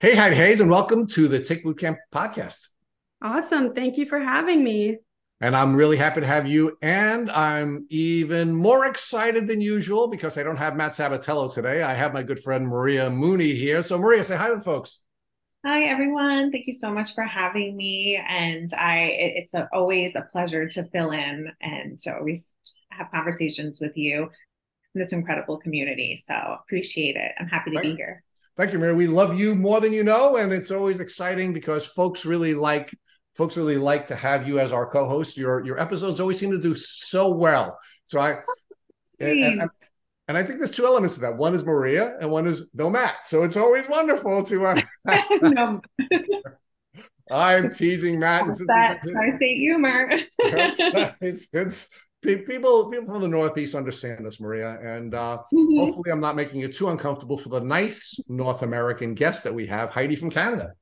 Hey, Heidi Hayes, and welcome to the Tick Bootcamp podcast. Awesome. Thank you for having me. And I'm really happy to have you. And I'm even more excited than usual because I don't have Matt Sabatello today. I have my good friend Maria Mooney here. So, Maria, say hi to the folks. Hi, everyone. Thank you so much for having me. And I, it, it's a, always a pleasure to fill in and to always have conversations with you in this incredible community. So appreciate it. I'm happy to Thank be here. Thank you, Maria. We love you more than you know, and it's always exciting because folks really like folks really like to have you as our co-host. Your your episodes always seem to do so well. So I and, and, and I think there's two elements to that. One is Maria, and one is no Matt. So it's always wonderful to. Uh. I'm teasing Matt. That's that tri-state humor. it's, it's people people from the northeast understand this, maria and uh, mm-hmm. hopefully i'm not making it too uncomfortable for the nice north american guest that we have heidi from canada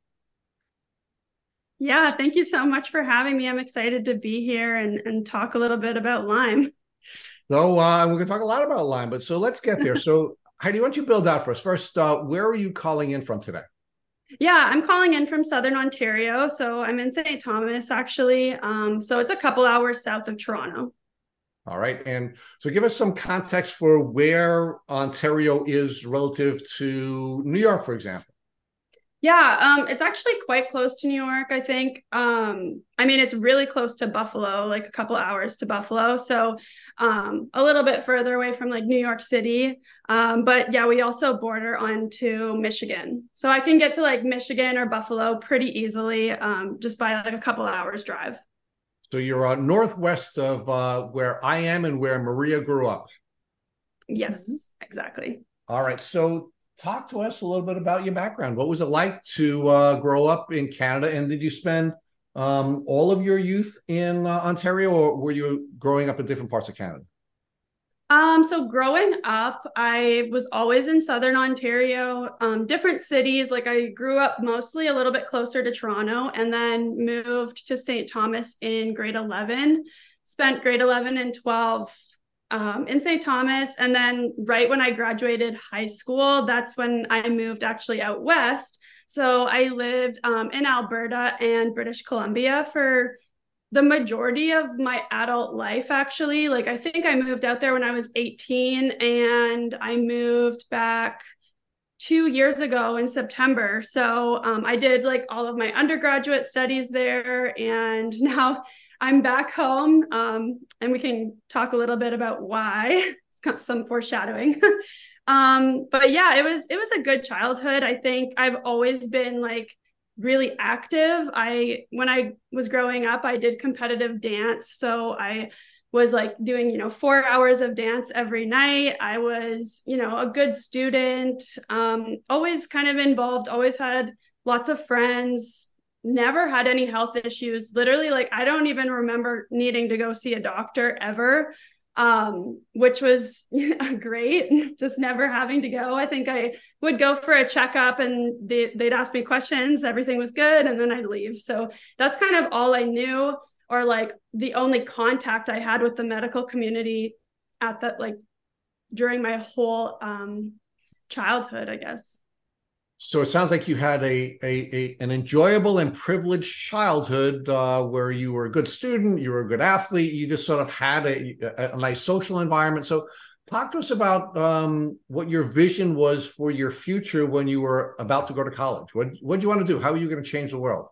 yeah thank you so much for having me i'm excited to be here and, and talk a little bit about lyme so uh, we're going to talk a lot about lyme but so let's get there so heidi why don't you build out for us first uh, where are you calling in from today yeah, I'm calling in from Southern Ontario. So I'm in St. Thomas, actually. Um, so it's a couple hours south of Toronto. All right. And so give us some context for where Ontario is relative to New York, for example. Yeah, um, it's actually quite close to New York, I think. Um, I mean, it's really close to Buffalo, like a couple hours to Buffalo. So um, a little bit further away from like New York City. Um, but yeah, we also border onto Michigan. So I can get to like Michigan or Buffalo pretty easily um, just by like a couple hours drive. So you're uh, northwest of uh, where I am and where Maria grew up. Yes, mm-hmm. exactly. All right. So talk to us a little bit about your background. What was it like to uh, grow up in Canada? And did you spend um, all of your youth in uh, Ontario, or were you growing up in different parts of Canada? Um, so growing up, I was always in Southern Ontario, um, different cities. Like I grew up mostly a little bit closer to Toronto and then moved to St. Thomas in grade 11, spent grade 11 and 12 um, in St. Thomas. And then right when I graduated high school, that's when I moved actually out west. So I lived um, in Alberta and British Columbia for the majority of my adult life actually like i think i moved out there when i was 18 and i moved back two years ago in september. So um, i did like all of my undergraduate studies there and now i'm back home um, and we can talk a little bit about why. It's got some foreshadowing. Um, but yeah it was it was a good childhood. I think i've always been like really active. I when I was growing up, I did competitive dance, so I was like doing you know four hours of dance every night. I was you know a good student, um, always kind of involved, always had lots of friends. Never had any health issues. Literally, like I don't even remember needing to go see a doctor ever um, which was great. Just never having to go. I think I would go for a checkup and they, would ask me questions. Everything was good. And then I'd leave. So that's kind of all I knew, or like the only contact I had with the medical community at that, like during my whole um, childhood, I guess. So it sounds like you had a, a, a an enjoyable and privileged childhood uh, where you were a good student, you were a good athlete, you just sort of had a, a, a nice social environment. So talk to us about um, what your vision was for your future when you were about to go to college. What what do you want to do? How are you going to change the world?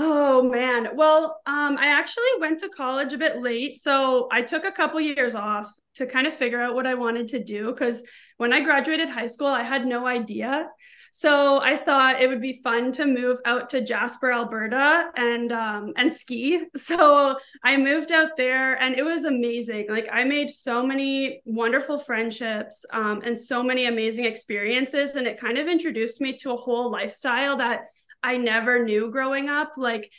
Oh man. Well, um, I actually went to college a bit late. So I took a couple years off to kind of figure out what I wanted to do. Because when I graduated high school, I had no idea. So I thought it would be fun to move out to Jasper, Alberta, and um, and ski. So I moved out there, and it was amazing. Like I made so many wonderful friendships um, and so many amazing experiences, and it kind of introduced me to a whole lifestyle that I never knew growing up. Like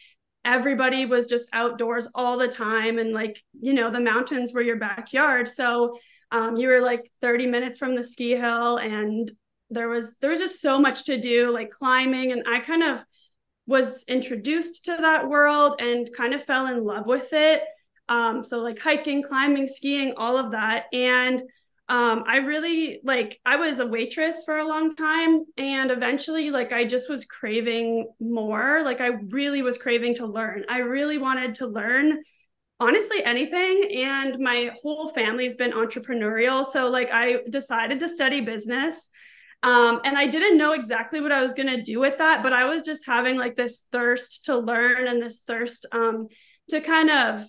everybody was just outdoors all the time and like, you know, the mountains were your backyard. So um, you were like 30 minutes from the ski hill and there was there was just so much to do like climbing and I kind of was introduced to that world and kind of fell in love with it. Um, so like hiking, climbing, skiing, all of that. And um, I really like I was a waitress for a long time and eventually like I just was craving more. Like I really was craving to learn. I really wanted to learn honestly anything and my whole family's been entrepreneurial. So like I decided to study business. Um, and I didn't know exactly what I was going to do with that, but I was just having like this thirst to learn and this thirst um, to kind of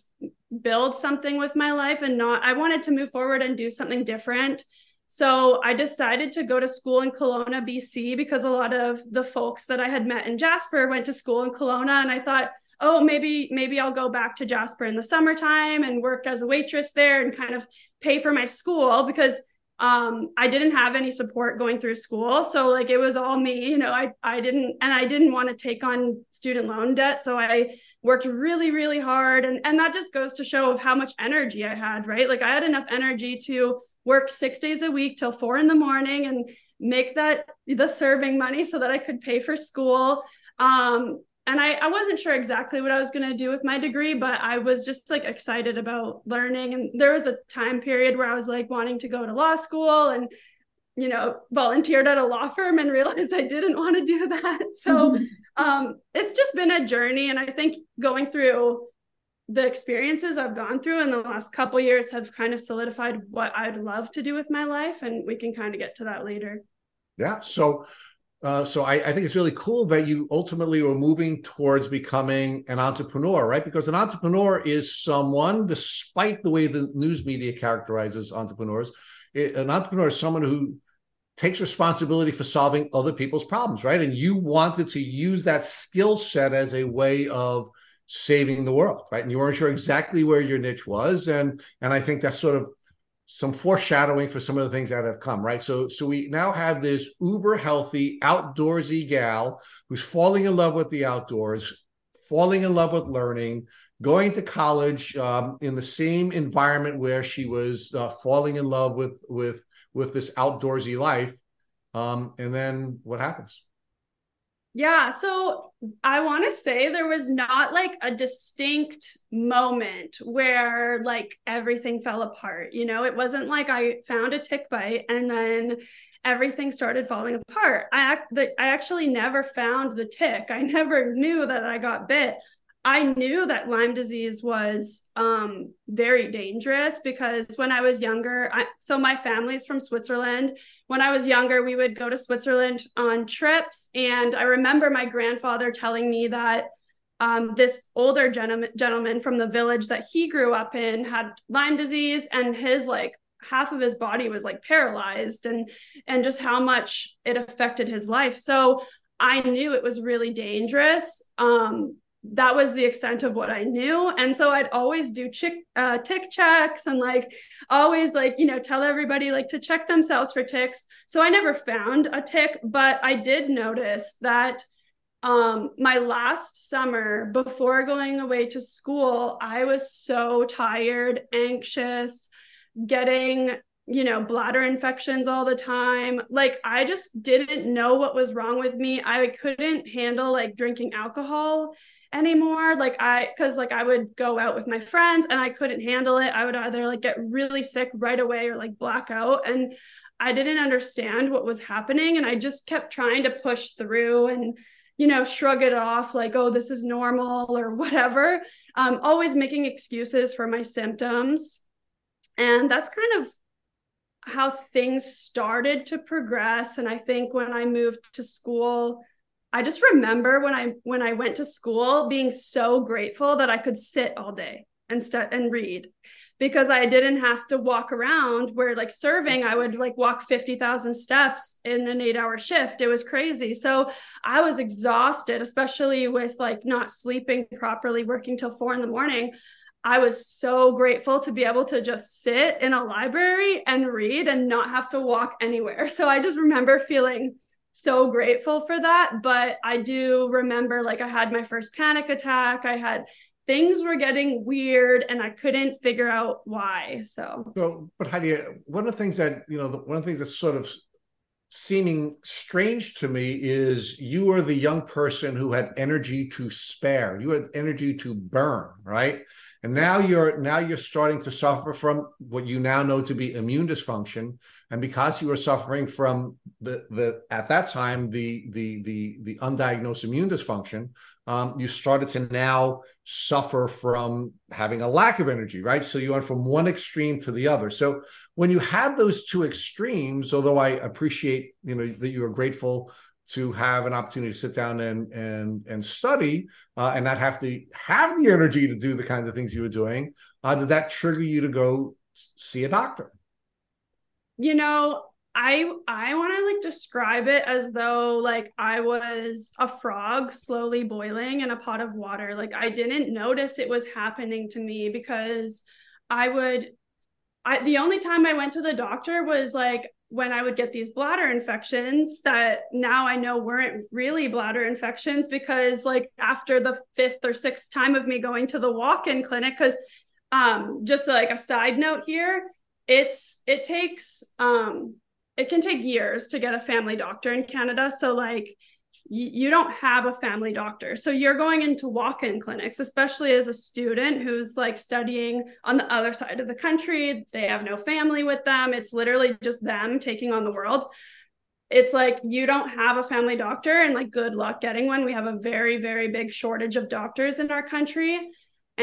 build something with my life and not I wanted to move forward and do something different. So I decided to go to school in Kelowna, BC, because a lot of the folks that I had met in Jasper went to school in Kelowna. And I thought, oh, maybe, maybe I'll go back to Jasper in the summertime and work as a waitress there and kind of pay for my school because um, I didn't have any support going through school. So like it was all me, you know, I, I didn't, and I didn't want to take on student loan debt. So I worked really really hard and and that just goes to show of how much energy i had right like i had enough energy to work six days a week till four in the morning and make that the serving money so that i could pay for school um, and I, I wasn't sure exactly what I was going to do with my degree, but I was just like excited about learning. And there was a time period where I was like wanting to go to law school and you know, volunteered at a law firm and realized I didn't want to do that. So mm-hmm. um, it's just been a journey. And I think going through the experiences I've gone through in the last couple years have kind of solidified what I'd love to do with my life. And we can kind of get to that later. Yeah. So, uh, so I, I think it's really cool that you ultimately were moving towards becoming an entrepreneur, right? Because an entrepreneur is someone, despite the way the news media characterizes entrepreneurs, an entrepreneur is someone who takes responsibility for solving other people's problems, right? And you wanted to use that skill set as a way of saving the world, right? And you weren't sure exactly where your niche was, and and I think that's sort of some foreshadowing for some of the things that have come, right? So so we now have this uber healthy, outdoorsy gal who's falling in love with the outdoors, falling in love with learning, going to college um, in the same environment where she was uh, falling in love with with with this outdoorsy life um, and then what happens yeah so i want to say there was not like a distinct moment where like everything fell apart you know? It wasn't like i found a tick bite and then everything started falling apart. I i actually never found the tick. I never knew that i got bit I knew that Lyme disease was um, very dangerous because when I was younger, I, so my family is from Switzerland. When I was younger, we would go to Switzerland on trips. And I remember my grandfather telling me that um, this older gentleman, gentleman from the village that he grew up in had Lyme disease and his like half of his body was like paralyzed and and just how much it affected his life so i knew it was really dangerous um, that was the extent of what I knew. And so I'd always do chick, uh, tick checks and like always like, you know, tell everybody like to check themselves for ticks. So I never found a tick, but I did notice that um my last summer before going away to school, I was so tired, anxious, getting you know, bladder infections all the time. Like I just didn't know what was wrong with me. I couldn't handle like drinking alcohol anymore. Like i because like i would go out with my friends and i couldn't handle it. I would either like get really sick right away or like black out. And i didn't understand what was happening. And i just kept trying to push through and you know shrug it off like oh this is normal or whatever. Um, always making excuses for my symptoms. And that's kind of how things started to progress. And i think when i moved to school I just remember when I when I went to school being so grateful that I could sit all day and and read because I didn't have to walk around where like serving I would like walk 50,000 steps in an 8-hour shift. It was crazy. So I was exhausted especially with like not sleeping properly working till 4 in the morning. I was so grateful to be able to just sit in a library and read and not have to walk anywhere. So I just remember feeling so grateful for that. But I do remember like I had my first panic attack. I had things were getting weird and I couldn't figure out why. So, well, but Heidi, one of the things that, you know, the, one of the things that's sort of seeming strange to me is you were the young person who had energy to spare, you had energy to burn, right? and now you're now you're starting to suffer from what you now know to be immune dysfunction and because you were suffering from the the at that time the the the the undiagnosed immune dysfunction um, you started to now suffer from having a lack of energy right? So you went from one extreme to the other. So when you have those two extremes although i appreciate you know that you are grateful to have an opportunity to sit down and and and study uh, and not have to have the energy to do the kinds of things you were doing uh, did that trigger you to go see a doctor you know i i want to like describe it as though like i was a frog slowly boiling in a pot of water. Like i didn't notice it was happening to me because i would I, the only time I went to the doctor was like when I would get these bladder infections that now I know weren't really bladder infections because like after the fifth or sixth time of me going to the walk-in clinic because um just like a side note here it's it takes um it can take years to get a family doctor in Canada so like you don't have a family doctor. So you're going into walk in clinics, especially as a student who's like studying on the other side of the country. They have no family with them. It's literally just them taking on the world. It's like you don't have a family doctor, and like good luck getting one. We have a very, very big shortage of doctors in our country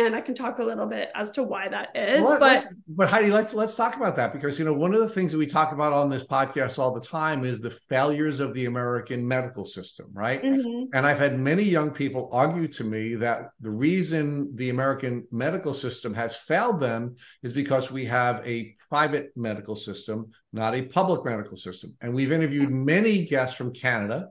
and I can talk a little bit as to why that is. Well, but but Heidi, let's let's talk about that because you know one of the things that we talk about on this podcast all the time is the failures of the American medical system, right? Mm-hmm. And I've had many young people argue to me that the reason the American medical system has failed them is because we have a private medical system, not a public medical system. And we've interviewed many guests from Canada,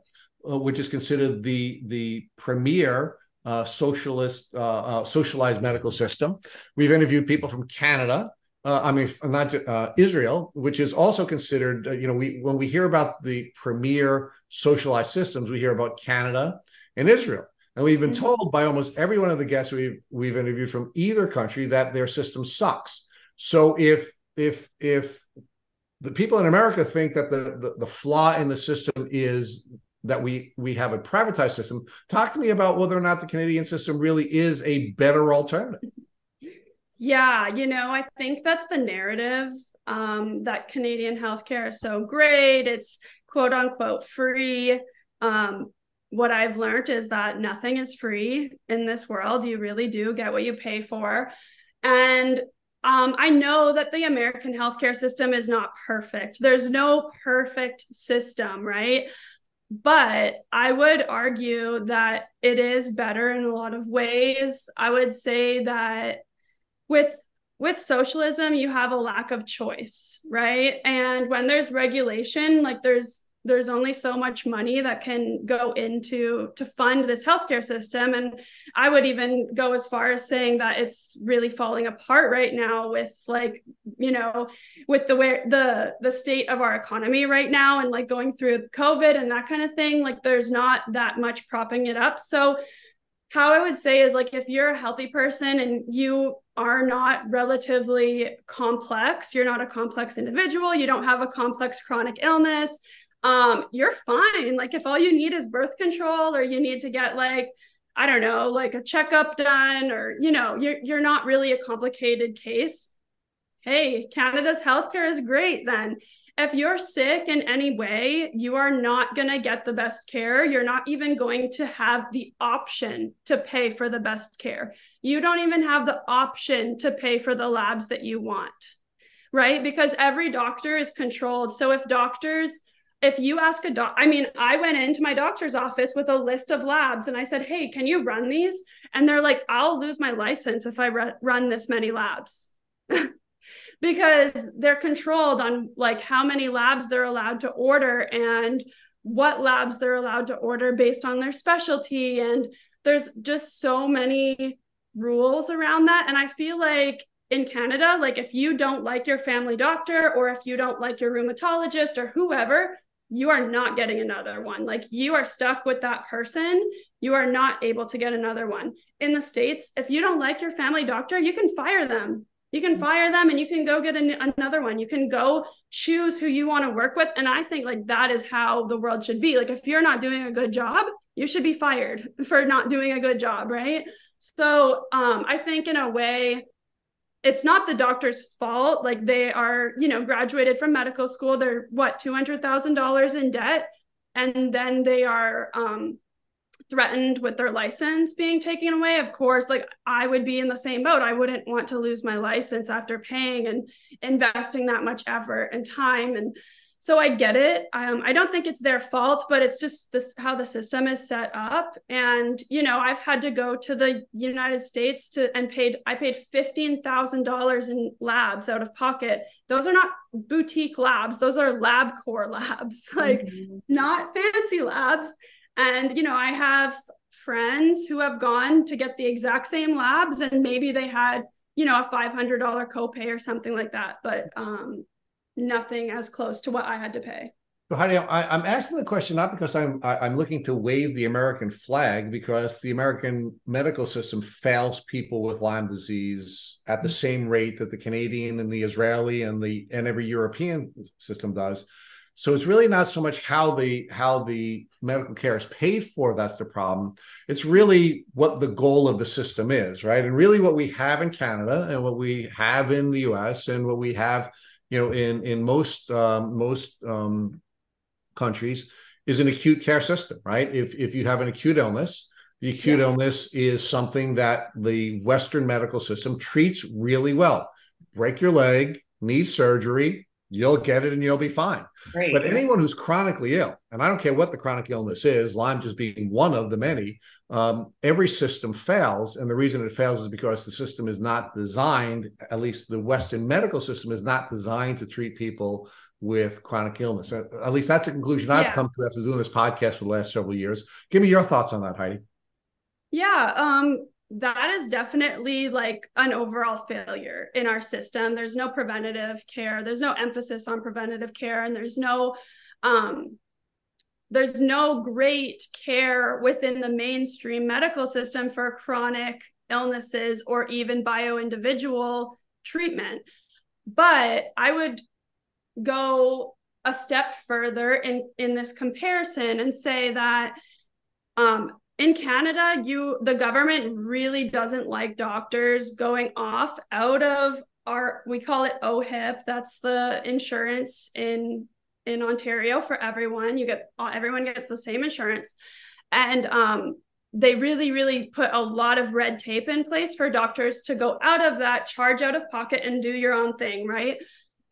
uh, which is considered the the premier uh, socialist, uh, uh, socialized medical system. We've interviewed people from Canada. Uh, I mean, not uh, Israel, which is also considered. Uh, you know, we when we hear about the premier socialized systems, we hear about Canada and Israel, and we've been mm-hmm. told by almost every one of the guests we've we've interviewed from either country that their system sucks. So if if if the people in America think that the, the, the flaw in the system is that we we have a privatized system. Talk to me about whether or not the Canadian system really is a better alternative. Yeah, you know, I think that's the narrative um, that Canadian healthcare is so great. It's quote unquote free. Um, what I've learned is that nothing is free in this world. You really do get what you pay for. And um, I know that the American healthcare system is not perfect. There's no perfect system, right? But I would argue that it is better in a lot of ways. I would say that with with socialism you have a lack of choice, right? And when there's regulation, like there's there's only so much money that can go into to fund this healthcare system. And i would even go as far as saying that it's really falling apart right now with like you know with the way the the state of our economy right now and like going through covid and that kind of thing like there's not that much propping it up. So how i would say is like if you're a healthy person and you are not relatively complex you're not a complex individual you don't have a complex chronic illness um, you're fine. Like if all you need is birth control or you need to get like, I don't know, like a checkup done, or you know, you're you're not really a complicated case. Hey, Canada's healthcare is great then. If you're sick in any way, you are not going to get the best care. You're not even going to have the option to pay for the best care. You don't even have the option to pay for the labs that you want, right? Because every doctor is controlled. So if doctors if you ask a doc, I mean, I went into my doctor's office with a list of labs and I said, Hey, can you run these? And they're like, I'll lose my license if I re- run this many labs. because they're controlled on like how many labs they're allowed to order and what labs they're allowed to order based on their specialty. And there's just so many rules around that. And I feel like in Canada, like if you don't like your family doctor or if you don't like your rheumatologist or whoever, you are not getting another one. Like you are stuck with that person. You are not able to get another one. In the States, if you don't like your family doctor, you can fire them. You can fire them and you can go get an, another one. You can go choose who you want to work with. And I think like that is how the world should be. Like if you're not doing a good job, you should be fired for not doing a good job, right? So um, I think in a way, it's not the doctor's fault. Like they are, you know, graduated from medical school. They're what, $200,000 in debt. And then they are um, threatened with their license being taken away. Of course, like I would be in the same boat. I wouldn't want to lose my license after paying and investing that much effort and time. And so I get it. Um, I don't think it's their fault, but it's just this how the system is set up. And you know, I've had to go to the United States to and paid. I paid fifteen thousand dollars in labs out of pocket. Those are not boutique labs. Those are lab core labs, like mm-hmm. not fancy labs. And you know, I have friends who have gone to get the exact same labs, and maybe they had you know a five hundred dollar copay or something like that. But um, nothing as close to what I had to pay. So Heidi, I, am asking the question not because I'm I, am i am looking to wave the American flag, because the American medical system fails people with Lyme disease at the same rate that the Canadian and the Israeli and the and every European system does. So it's really not so much how the how the medical care is paid for that's the problem. It's really what the goal of the system is, right? And really what we have in Canada and what we have in the US and what we have you know, in in most um, most um, countries, is an acute care system, right? If if you have an acute illness, the acute yeah. illness is something that the Western medical system treats really well. Break your leg, need surgery, you'll get it and you'll be fine. Great. But anyone who's chronically ill, and I don't care what the chronic illness is, Lyme just being one of the many, um, every system fails. And the reason it fails is because the system is not designed, at least the Western medical system is not designed to treat people with chronic illness. At least that's a conclusion I've yeah. come to after doing this podcast for the last several years. Give me your thoughts on that, Heidi. Yeah. Um, that is definitely like an overall failure in our system. There's no preventative care. There's no emphasis on preventative care, and there's no um, there's no great care within the mainstream medical system for chronic illnesses or even bio individual treatment. But I would go a step further in in this comparison and say that um, in Canada, you the government really doesn't like doctors going off out of our we call it OHIP. That's the insurance in in Ontario for everyone. You get everyone gets the same insurance, and um, they really really put a lot of red tape in place for doctors to go out of that, charge out of pocket, and do your own thing. Right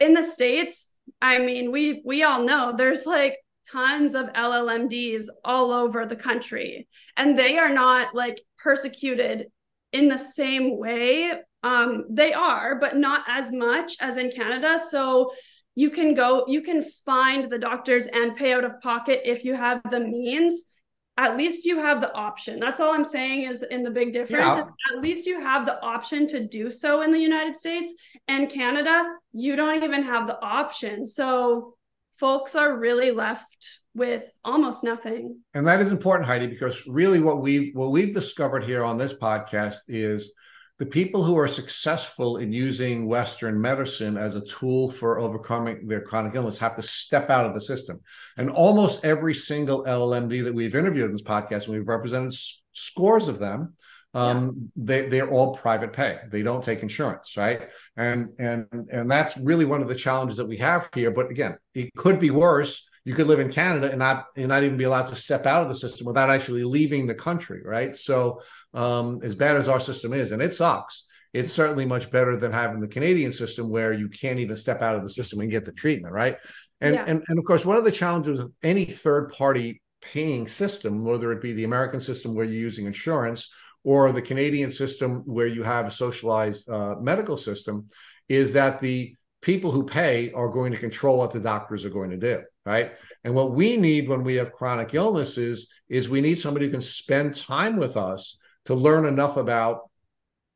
in the states, I mean, we we all know there's like tons of LLMDs all over the country, and they are not like persecuted in the same way. Um, they are, but not as much as in Canada. So you can go, you can find the doctors and pay out of pocket if you have the means. At least you have the option. That's all I'm saying is in the big difference. Yeah. At least you have the option to do so in the United States and Canada. You don't even have the option. So folks are really left with almost nothing. And that is important, Heidi, because really what we've what we've discovered here on this podcast is the people who are successful in using Western medicine as a tool for overcoming their chronic illness have to step out of the system. And almost every single LLMD that we've interviewed in this podcast, and we've represented s- scores of them, um, yeah. they they're all private pay. They don't take insurance, right? And and and that's really one of the challenges that we have here. But again, it could be worse. You could live in Canada and not and not even be allowed to step out of the system without actually leaving the country, right? So um, as bad as our system is, and it sucks, it's certainly much better than having the Canadian system where you can't even step out of the system and get the treatment, right? And yeah. and and of course, one of the challenges of any third party paying system, whether it be the American system where you're using insurance or the Canadian system where you have a socialized uh, medical system is that the people who pay are going to control what the doctors are going to do right? And what we need when we have chronic illnesses is we need somebody who can spend time with us to learn enough about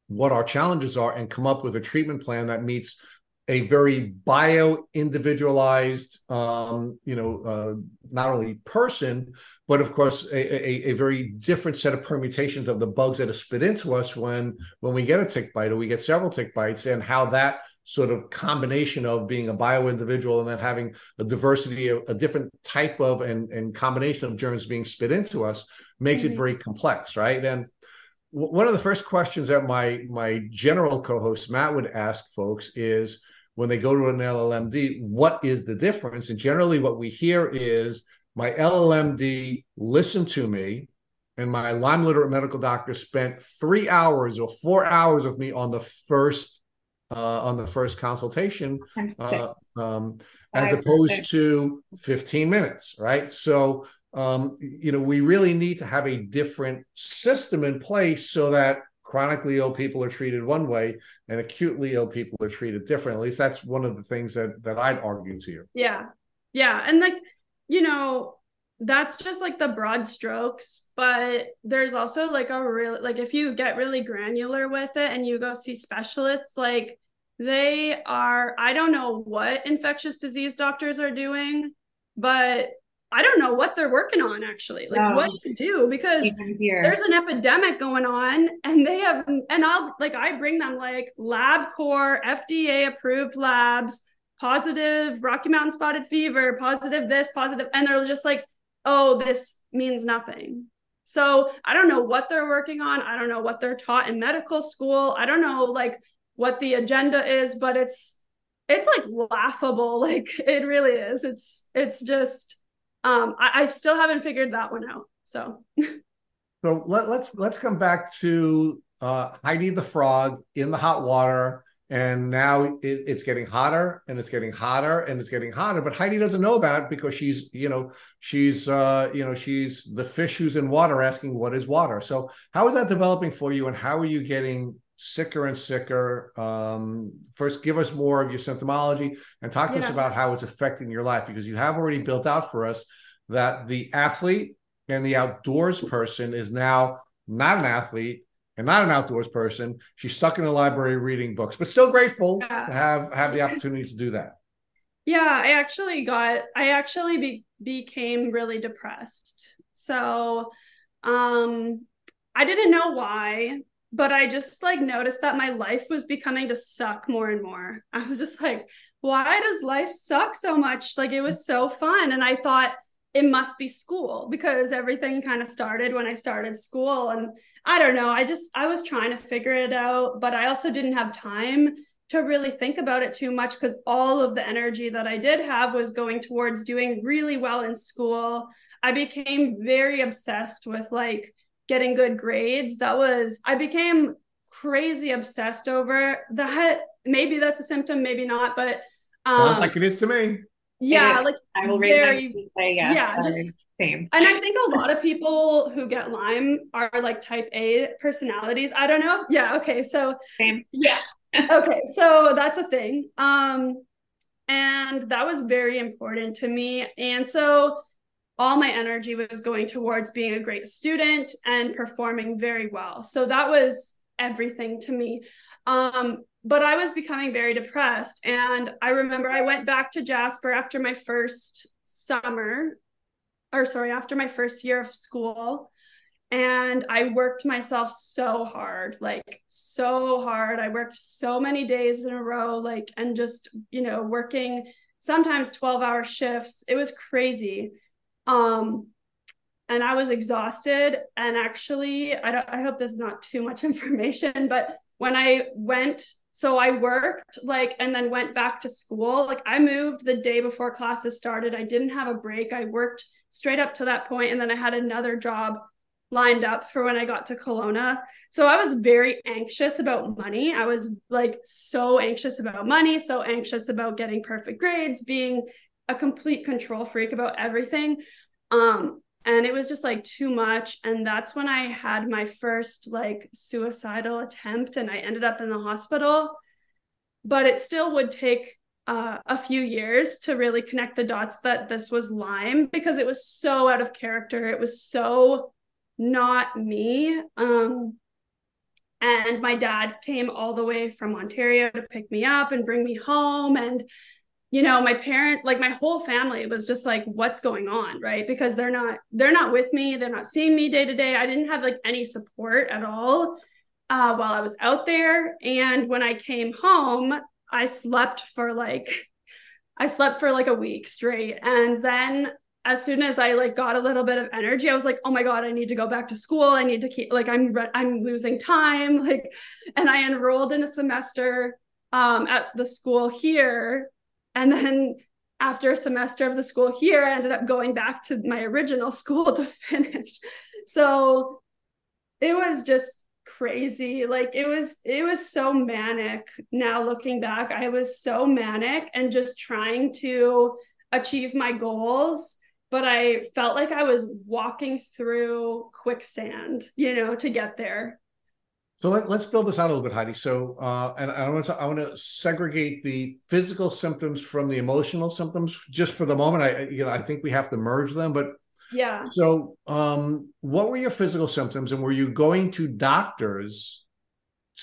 what our challenges are and come up with a treatment plan that meets a very bio individualized um, you know uh, not only person but of course a, a, a, very different set of permutations of the bugs that are spit into us when when we get a tick bite or we get several tick bites and how that sort of combination of being a bio individual and then having a diversity of a different type of and, and combination of germs being spit into us makes mm-hmm. it very complex, right? And w- one of the first questions that my my general co-host Matt would ask folks is when they go to an LLMD, what is the difference? And generally, what we hear is my LLMD listened to me, and my Lyme literate medical doctor spent three hours or four hours with me on the first uh, on the first consultation, uh, um, as opposed to 15 minutes, right? So um, you know, we really need to have a different system in place so that chronically ill people are treated one way and acutely ill people are treated different. At least that's one of the things that that I'd argue to you. Yeah. Yeah. And like, you know, that's just like the broad strokes, but there's also like a real like if you get really granular with it and you go see specialists, like they are I don't know what infectious disease doctors are doing, but I don't know what they're working on actually. Like no. what to do because there's an epidemic going on and they have and I'll like I bring them like LabCorp, FDA approved labs, positive Rocky Mountain spotted fever, positive this, positive and they're just like, "Oh, this means nothing." So, I don't know what they're working on. I don't know what they're taught in medical school. I don't know like what the agenda is, but it's it's like laughable. Like it really is. It's it's just um, I, I still haven't figured that one out. So, so let, let's let's come back to uh, Heidi the frog in the hot water, and now it, it's getting hotter and it's getting hotter and it's getting hotter. But Heidi doesn't know about it because she's you know she's uh, you know she's the fish who's in water asking what is water. So how is that developing for you, and how are you getting sicker and sicker. Um, first, give us more of your symptomology and talk to yeah. us about how it's affecting your life because you have already built out for us that the athlete and the outdoors person is now not an athlete and not an outdoors person. She's stuck in a library reading books, but still grateful yeah. to have have the opportunity to do that. Yeah, I actually got I actually be, became really depressed. So um I didn't know why but I just like noticed that my life was becoming to suck more and more. I was just like, why does life suck so much? Like it was so fun. And I thought it must be school because everything kind of started when I started school. And I don't know, I just, I was trying to figure it out, but I also didn't have time to really think about it too much because all of the energy that I did have was going towards doing really well in school. I became very obsessed with like, getting good grades. That was, I became crazy obsessed over that. Maybe that's a symptom, maybe not, but um, like it is to me. Yeah, like I will raise very, my say yes. Yeah, just same. And I think a lot of people who get Lyme are like type A personalities. I don't know. Yeah, okay. So same. Yeah. okay, so that's a thing. Um and that was very important to me. And so all my energy was going towards being a great student and performing very well. So that was everything to me. Um, but I was becoming very depressed. And I remember I went back to Jasper after my first summer, or sorry, after my first year of school. And I worked myself so hard, like so hard. I worked so many days in a row, like, and just, you know, working sometimes 12 hour shifts. It was crazy um, and I was exhausted. And actually, I don't, I hope this is not too much information, but when I went, so I worked like, and then went back to school. Like I moved the day before classes started. I didn't have a break. I worked straight up to that point, and then I had another job lined up for when I got to Kelowna. So I was very anxious about money. I was like so anxious about money, so anxious about getting perfect grades, being a complete control freak about everything. Um, and it was just like too much. And that's when I had my first like suicidal attempt and I ended up in the hospital. But it still would take uh, a few years to really connect the dots that this was Lyme because it was so out of character. It was so not me. Um, and my dad came all the way from Ontario to pick me up and bring me home. And you know my parent like my whole family was just like what's going on? Right? Because they're not they're not with me. They're not seeing me day to day. I didn't have like any support at all uh, while i was out there. And when i came home I slept for like I slept for like a week straight. And then as soon as I like got a little bit of energy, I was like, "Oh my god, I need to go back to school. I need to keep like I'm I'm losing time." Like, and I enrolled in a semester um, at the school here, and then after a semester of the school here, I ended up going back to my original school to finish. So it was just crazy. Like it was it was so manic. Now looking back, I was so manic and just trying to achieve my goals but I felt like I was walking through quicksand, you know, to get there. So let, us build this out a little bit, Heidi. So, uh, and I want to I want to segregate the physical symptoms from the emotional symptoms just for the moment. I you know I think we have to merge them, but yeah. So, um, what were your physical symptoms, and were you going to doctors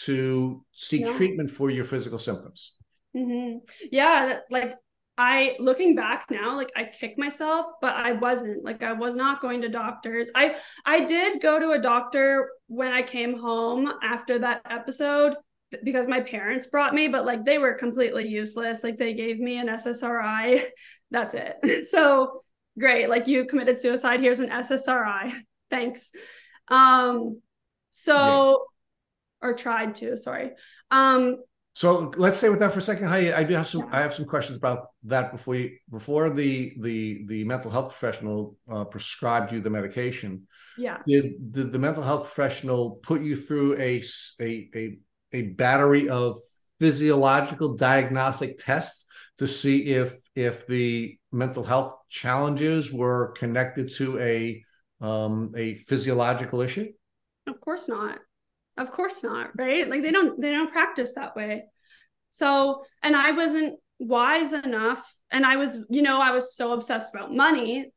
to seek yeah. treatment for your physical symptoms? Mm-hmm. Yeah, like I looking back now, like I kick myself, but I wasn't. Like I was not going to doctors. I I did go to a doctor when I came home after that episode because my parents brought me, but like they were completely useless. Like they gave me an SSRI. That's it. So great. Like you committed suicide. Here's an SSRI. Thanks. Um so yeah. or tried to, sorry. Um so let's stay with that for a second. I, I do have some. Yeah. I have some questions about that before you, before the the the mental health professional uh, prescribed you the medication. Yeah. Did, did the mental health professional put you through a a a, a battery of physiological diagnostic tests to see if if the mental health challenges were connected to a um, a physiological issue? Of course not of course not right? Like they don't they don't practice that way. So and i wasn't wise enough and i was you know i was so obsessed about money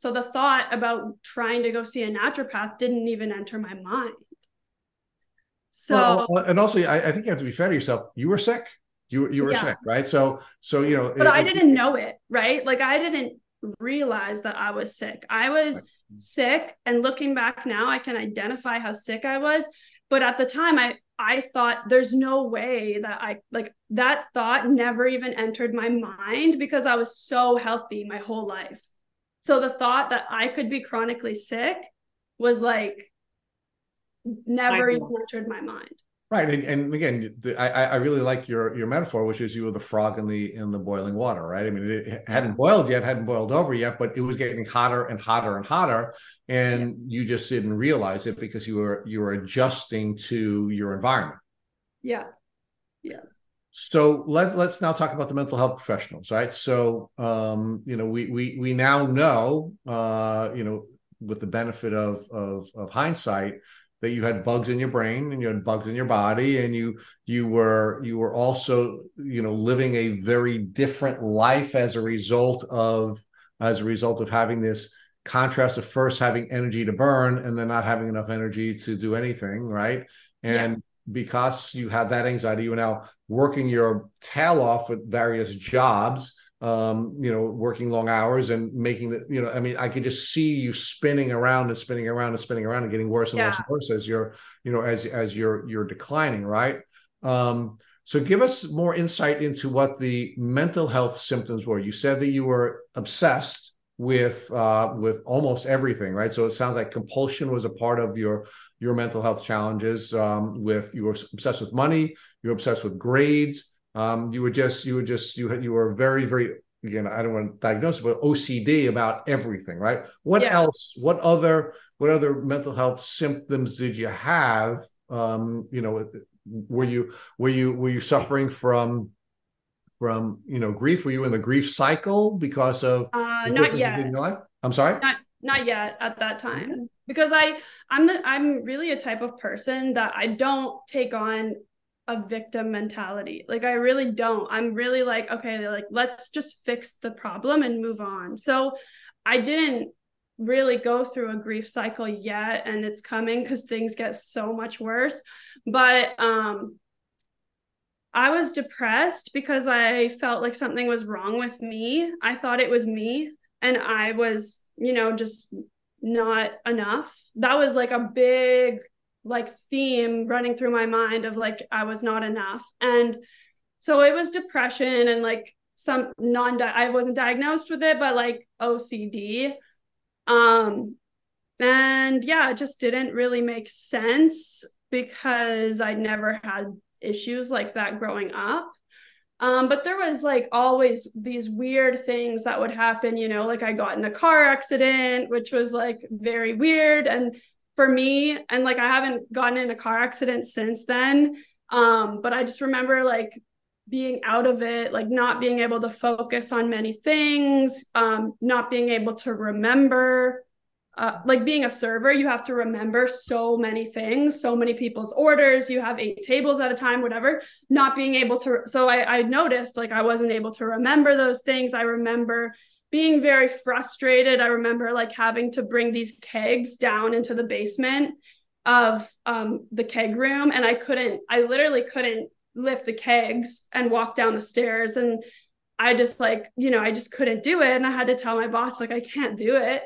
so the thought about trying to go see a naturopath didn't even enter my mind. So well, uh, and also I, I think you have to be fair to yourself. You were sick. You, you were yeah. sick right? So so you know but it, i didn't know it right? Like i didn't realize that i was sick. I was right. sick and looking back now i can identify how sick i was but at the time i i thought there's no way that i like that thought never even entered my mind because i was so healthy my whole life. So the thought that i could be chronically sick was like never even entered my mind Right, and, and again, I, I really like your your metaphor, which is you were the frog in the in the boiling water, right? I mean, it hadn't boiled yet, hadn't boiled over yet, but it was getting hotter and hotter and hotter, and you just didn't realize it because you were you were adjusting to your environment. Yeah, yeah. So let let's now talk about the mental health professionals, right? So, um, you know, we we we now know, uh, you know, with the benefit of of, of hindsight that you had bugs in your brain and you had bugs in your body and you you were you were also you know living a very different life as a result of as a result of having this contrast of first having energy to burn and then not having enough energy to do anything right and yeah. because you had that anxiety you were now working your tail off with various jobs um, you know, working long hours and making the, you know, I mean, I could just see you spinning around and spinning around and spinning around and getting worse and yeah. worse and worse as you're, you know, as as you're you're declining, right? Um, so give us more insight into what the mental health symptoms were. You said that you were obsessed with uh, with almost everything, right? So it sounds like compulsion was a part of your your mental health challenges. Um, with you were obsessed with money, you were obsessed with grades, um, you were just you were just you had you were very very again I don't want to diagnose it, but OCD about everything, right? What yeah. else? What other what other mental health symptoms did you have? Um, you know, were you were you were you suffering from from you know grief? Were you in the grief cycle because of uh, not yet in your life? I'm sorry. Not not yet at that time because I I'm the I'm really a type of person that I don't take on a victim mentality. Like I really don't. I'm really like, okay, like let's just fix the problem and move on. So I didn't really go through a grief cycle yet and it's coming cuz things get so much worse. But um I was depressed because I felt like something was wrong with me. I thought it was me and I was, you know, just not enough. That was like a big like theme running through my mind of like I was not enough. And so it was depression and like some non I wasn't diagnosed with it, but like OCD. Um and yeah, it just didn't really make sense because I never had issues like that growing up. Um, but there was like always these weird things that would happen, you know, like I got in a car accident, which was like very weird. And for me, and like I haven't gotten in a car accident since then. Um, but I just remember like being out of it, like not being able to focus on many things, um, not being able to remember. Uh, like being a server, you have to remember so many things, so many people's orders. You have eight tables at a time, whatever. Not being able to, so I, I noticed like I wasn't able to remember those things. I remember being very frustrated. I remember like having to bring these kegs down into the basement of um, the keg room, and I couldn't. I literally couldn't lift the kegs and walk down the stairs and I just like, you know, I just couldn't do it and I had to tell my boss like I can't do it.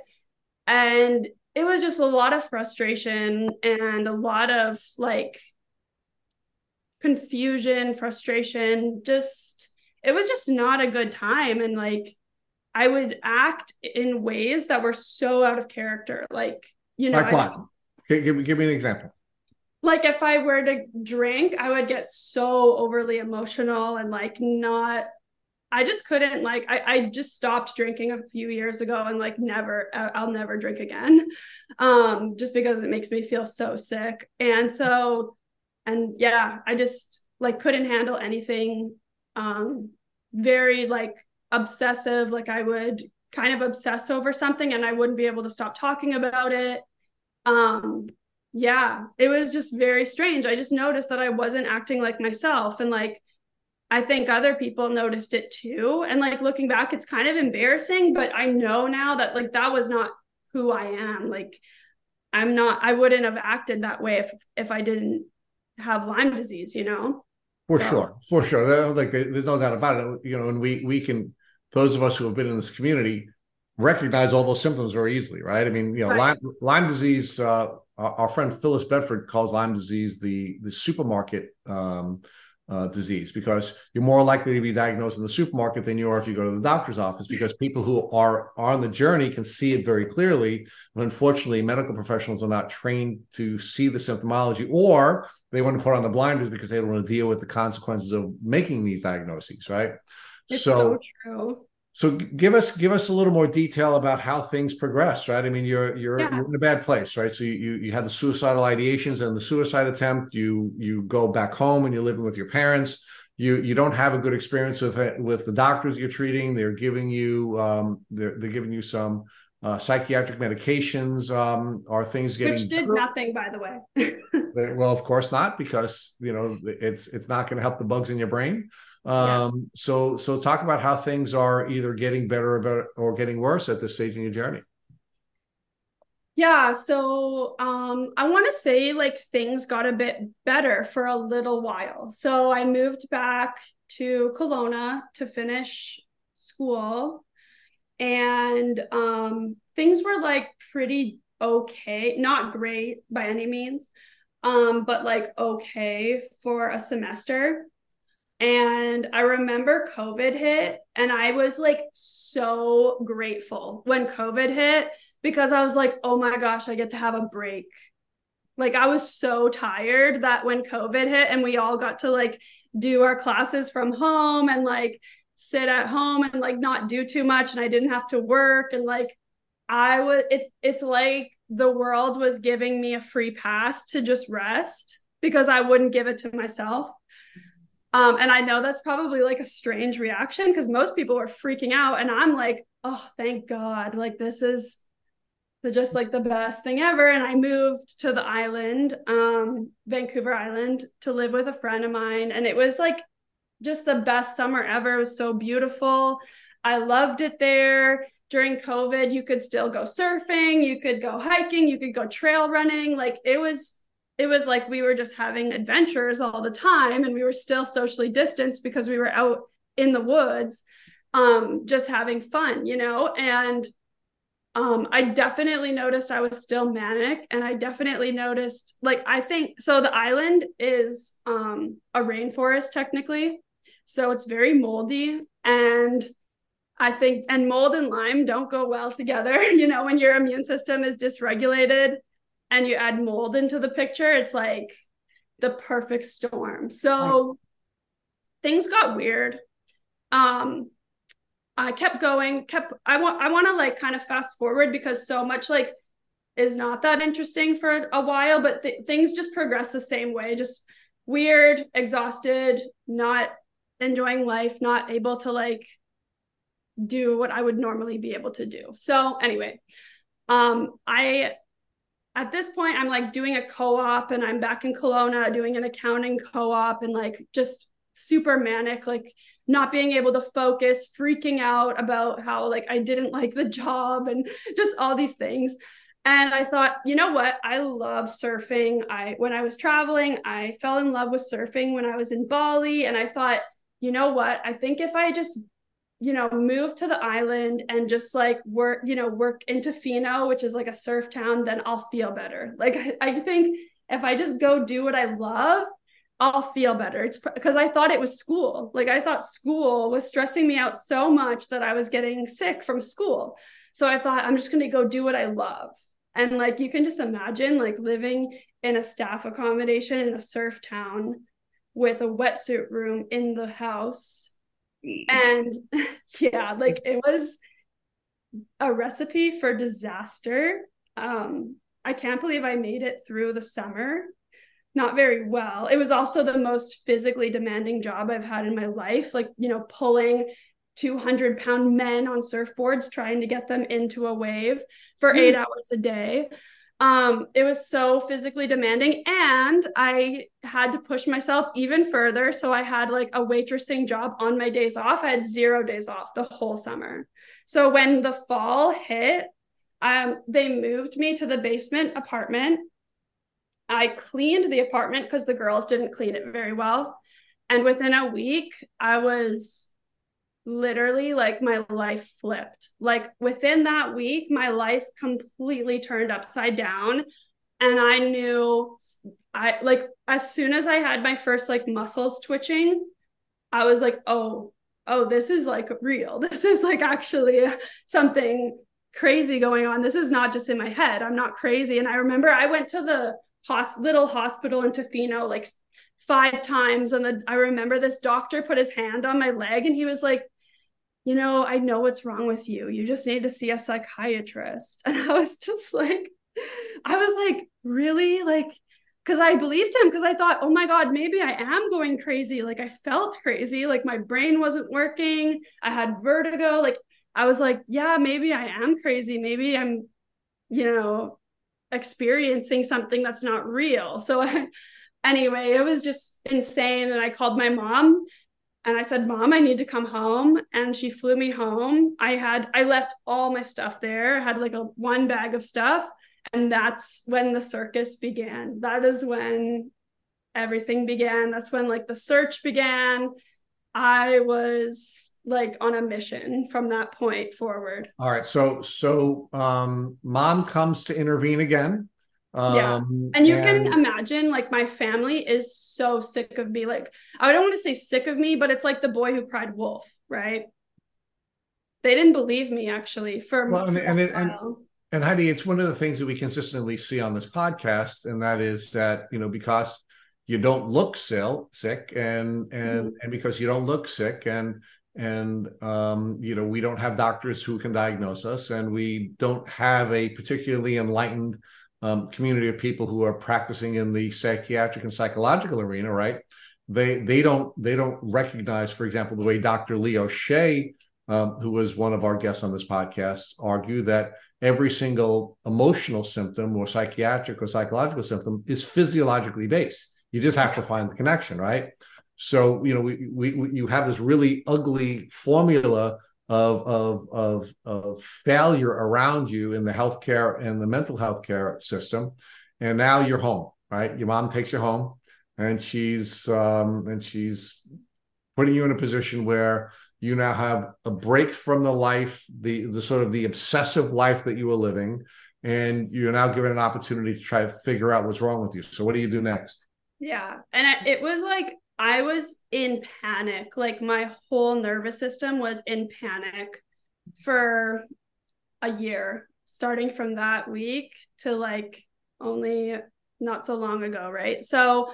And it was just a lot of frustration and a lot of like confusion, frustration, just it was just not a good time and like I would act in ways that were so out of character like you know like what? Give, give me an example like if I were to drink, I would get so overly emotional and like not I just couldn't like I, I just stopped drinking a few years ago and like never I'll never drink again. Um just because it makes me feel so sick. And so and yeah, I just like couldn't handle anything um very like obsessive like I would kind of obsess over something and I wouldn't be able to stop talking about it. Um yeah, it was just very strange. I just noticed that I wasn't acting like myself. And like, I think other people noticed it too. And like, looking back, it's kind of embarrassing, but I know now that like that was not who I am. Like, I'm not, I wouldn't have acted that way if, if I didn't have Lyme disease, you know? For so. sure. For sure. Like, there's no doubt about it. You know, and we, we can, those of us who have been in this community, recognize all those symptoms very easily, right? I mean, you know, right. Lyme, Lyme disease, uh, our friend Phyllis Bedford calls Lyme disease the the supermarket um, uh, disease because you're more likely to be diagnosed in the supermarket than you are if you go to the doctor's office because people who are, are on the journey can see it very clearly. But unfortunately, medical professionals are not trained to see the symptomology or they want to put on the blinders because they don't want to deal with the consequences of making these diagnoses, right? It's so, so true. So give us give us a little more detail about how things progressed, right? I mean, you're you're, yeah. you're in a bad place, right? So you, you you had the suicidal ideations and the suicide attempt. You you go back home and you're living with your parents. You you don't have a good experience with it, with the doctors you're treating. They're giving you um, they're they're giving you some uh, psychiatric medications. Um, are things getting which did nothing, by the way? well, of course not, because you know it's it's not going to help the bugs in your brain. Um, yeah. So, so talk about how things are either getting better or, better, or getting worse at this stage in your journey. Yeah, so um, I want to say like things got a bit better for a little while. So I moved back to Kelowna to finish school, and um, things were like pretty okay, not great by any means, um, but like okay for a semester. And I remember COVID hit, and I was like so grateful when COVID hit because I was like, oh my gosh, I get to have a break. Like, I was so tired that when COVID hit and we all got to like do our classes from home and like sit at home and like not do too much, and I didn't have to work. And like, I was, it, it's like the world was giving me a free pass to just rest because I wouldn't give it to myself. Um, and I know that's probably like a strange reaction because most people are freaking out. And I'm like, oh, thank God. Like, this is the, just like the best thing ever. And I moved to the island, um, Vancouver Island, to live with a friend of mine. And it was like just the best summer ever. It was so beautiful. I loved it there. During COVID, you could still go surfing, you could go hiking, you could go trail running. Like, it was it was like we were just having adventures all the time and we were still socially distanced because we were out in the woods um just having fun you know and um i definitely noticed i was still manic and i definitely noticed like i think so the island is um a rainforest technically So it's very moldy. And I think, and mold and Lyme don't go well together. You know, when your immune system is dysregulated and you add mold into the picture, it's like the perfect storm. So things got weird. Um, I kept going, kept, I want, I want to like kind of fast forward because so much like is not that interesting for a while, but th- things just progress the same way. Just weird, exhausted, not enjoying life, not able to like do what I would normally be able to do. So anyway, um, I at this point I'm like doing a co-op and I'm back in Kelowna doing an accounting co-op and like just super manic, like not being able to focus, freaking out about how like I didn't like the job and just all these things. And I thought, you know what? I love surfing. I when I was traveling, I fell in love with surfing when I was in Bali and I thought, you know what? I think if I just you know, move to the island and just like work, you know, work in Tofino, which is like a surf town, then I'll feel better. Like I, I think if I just go do what I love, I'll feel better. It's because I thought it was school. Like I thought school was stressing me out so much that I was getting sick from school. So I thought I'm just going to go do what I love. And like you can just imagine like living in a staff accommodation in a surf town with a wetsuit room in the house. And yeah, like it was a recipe for disaster. Um I can't believe I made it through the summer not very well. It was also the most physically demanding job I've had in my life, like, you know, pulling 200 pound men on surfboards trying to get them into a wave for mm. eight hours a day. Um, it was so physically demanding, and I had to push myself even further. So I had like a waitressing job on my days off. I had zero days off the whole summer. So when the fall hit, um, they moved me to the basement apartment I cleaned the apartment because the girls didn't clean it very well. And within a week, I was literally like my life flipped. Like within that week, my life completely turned upside down. And I knew I like as soon as I had my first like muscles twitching, I was like, oh, oh, this is like real. This is like actually something crazy going on. This is not just in my head. I'm not crazy. And I remember I went to the hos- little hospital in Tofino like five times. And the, I remember this doctor put his hand on my leg and he was like, you know, I know what's wrong with you. You just need to see a psychiatrist. And I was just like, I was like, really? Like, because I believed him because I thought, oh my God, maybe I am going crazy. Like, I felt crazy. Like, my brain wasn't working. I had vertigo. Like, I was like, yeah, maybe I am crazy. Maybe I'm, you know, experiencing something that's not real. So anyway, it was just insane. And I called my mom and I said, Mom, I need to come home. And she flew me home. I had, I left all my stuff there, I had like a one bag of stuff. And that's when the circus began. That is when everything began. That's when like the search began. I was like on a mission from that point forward. All right. So so um mom comes to intervene again. Um, yeah. And you and... can imagine like my family is so sick of me. Like I don't want to say sick of me, but it's like the boy who cried wolf, right? They didn't believe me actually for well, and, and, and, and Heidi, it's one of the things that we consistently see on this podcast, and that is that you know because you don't look sick and and mm-hmm. and because you don't look sick and and um, you know we don't have doctors who can diagnose us and we don't have a particularly enlightened um, community of people who are practicing in the psychiatric and psychological arena right? They they don't they don't recognize for example the way dr leo shea um, who was one of our guests on this podcast argue that every single emotional symptom or psychiatric or psychological symptom is physiologically based. You just have to find the connection right? So you know, we, we, we you have this really ugly formula of of of of failure around you in the healthcare and the mental health care system, and now you're home, right? Your mom takes you home, and she's um, and she's putting you in a position where you now have a break from the life, the the sort of the obsessive life that you were living, and you're now given an opportunity to try to figure out what's wrong with you. So what do you do next? Yeah. And it was like I was in panic. Like my whole nervous system was in panic for a year, starting from that week to like only not so long ago, right? So,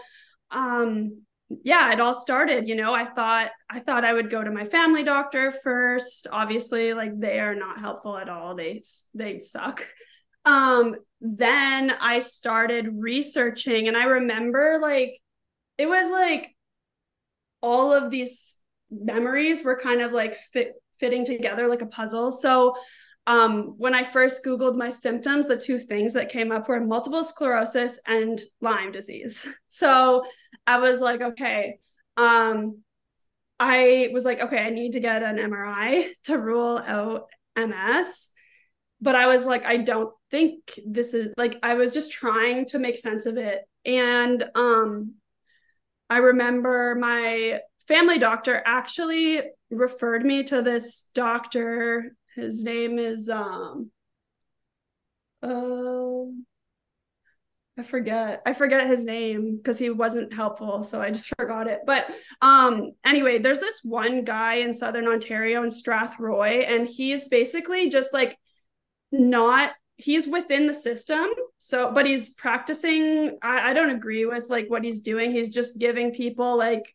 um, yeah, it all started, you know, I thought I thought I would go to my family doctor first. Obviously, like they are not helpful at all. They they suck. Um, then I started researching and I remember like it was like all of these memories were kind of like fit, fitting together like a puzzle. So um, when I first Googled my symptoms, the two things that came up were multiple sclerosis and Lyme disease. So I was like, okay. Um, I was like, okay, I need to get an MRI to rule out MS. But I was like, I don't think this is like, I was just trying to make sense of it. And um, I remember my family doctor actually referred me to this doctor. His name is um oh I forget. I forget his name because he wasn't helpful, so I just forgot it. But um anyway, there's this one guy in southern Ontario in Strathroy and he's basically just like not he's within the system so but he's practicing I, I don't agree with like what he's doing. He's just giving people like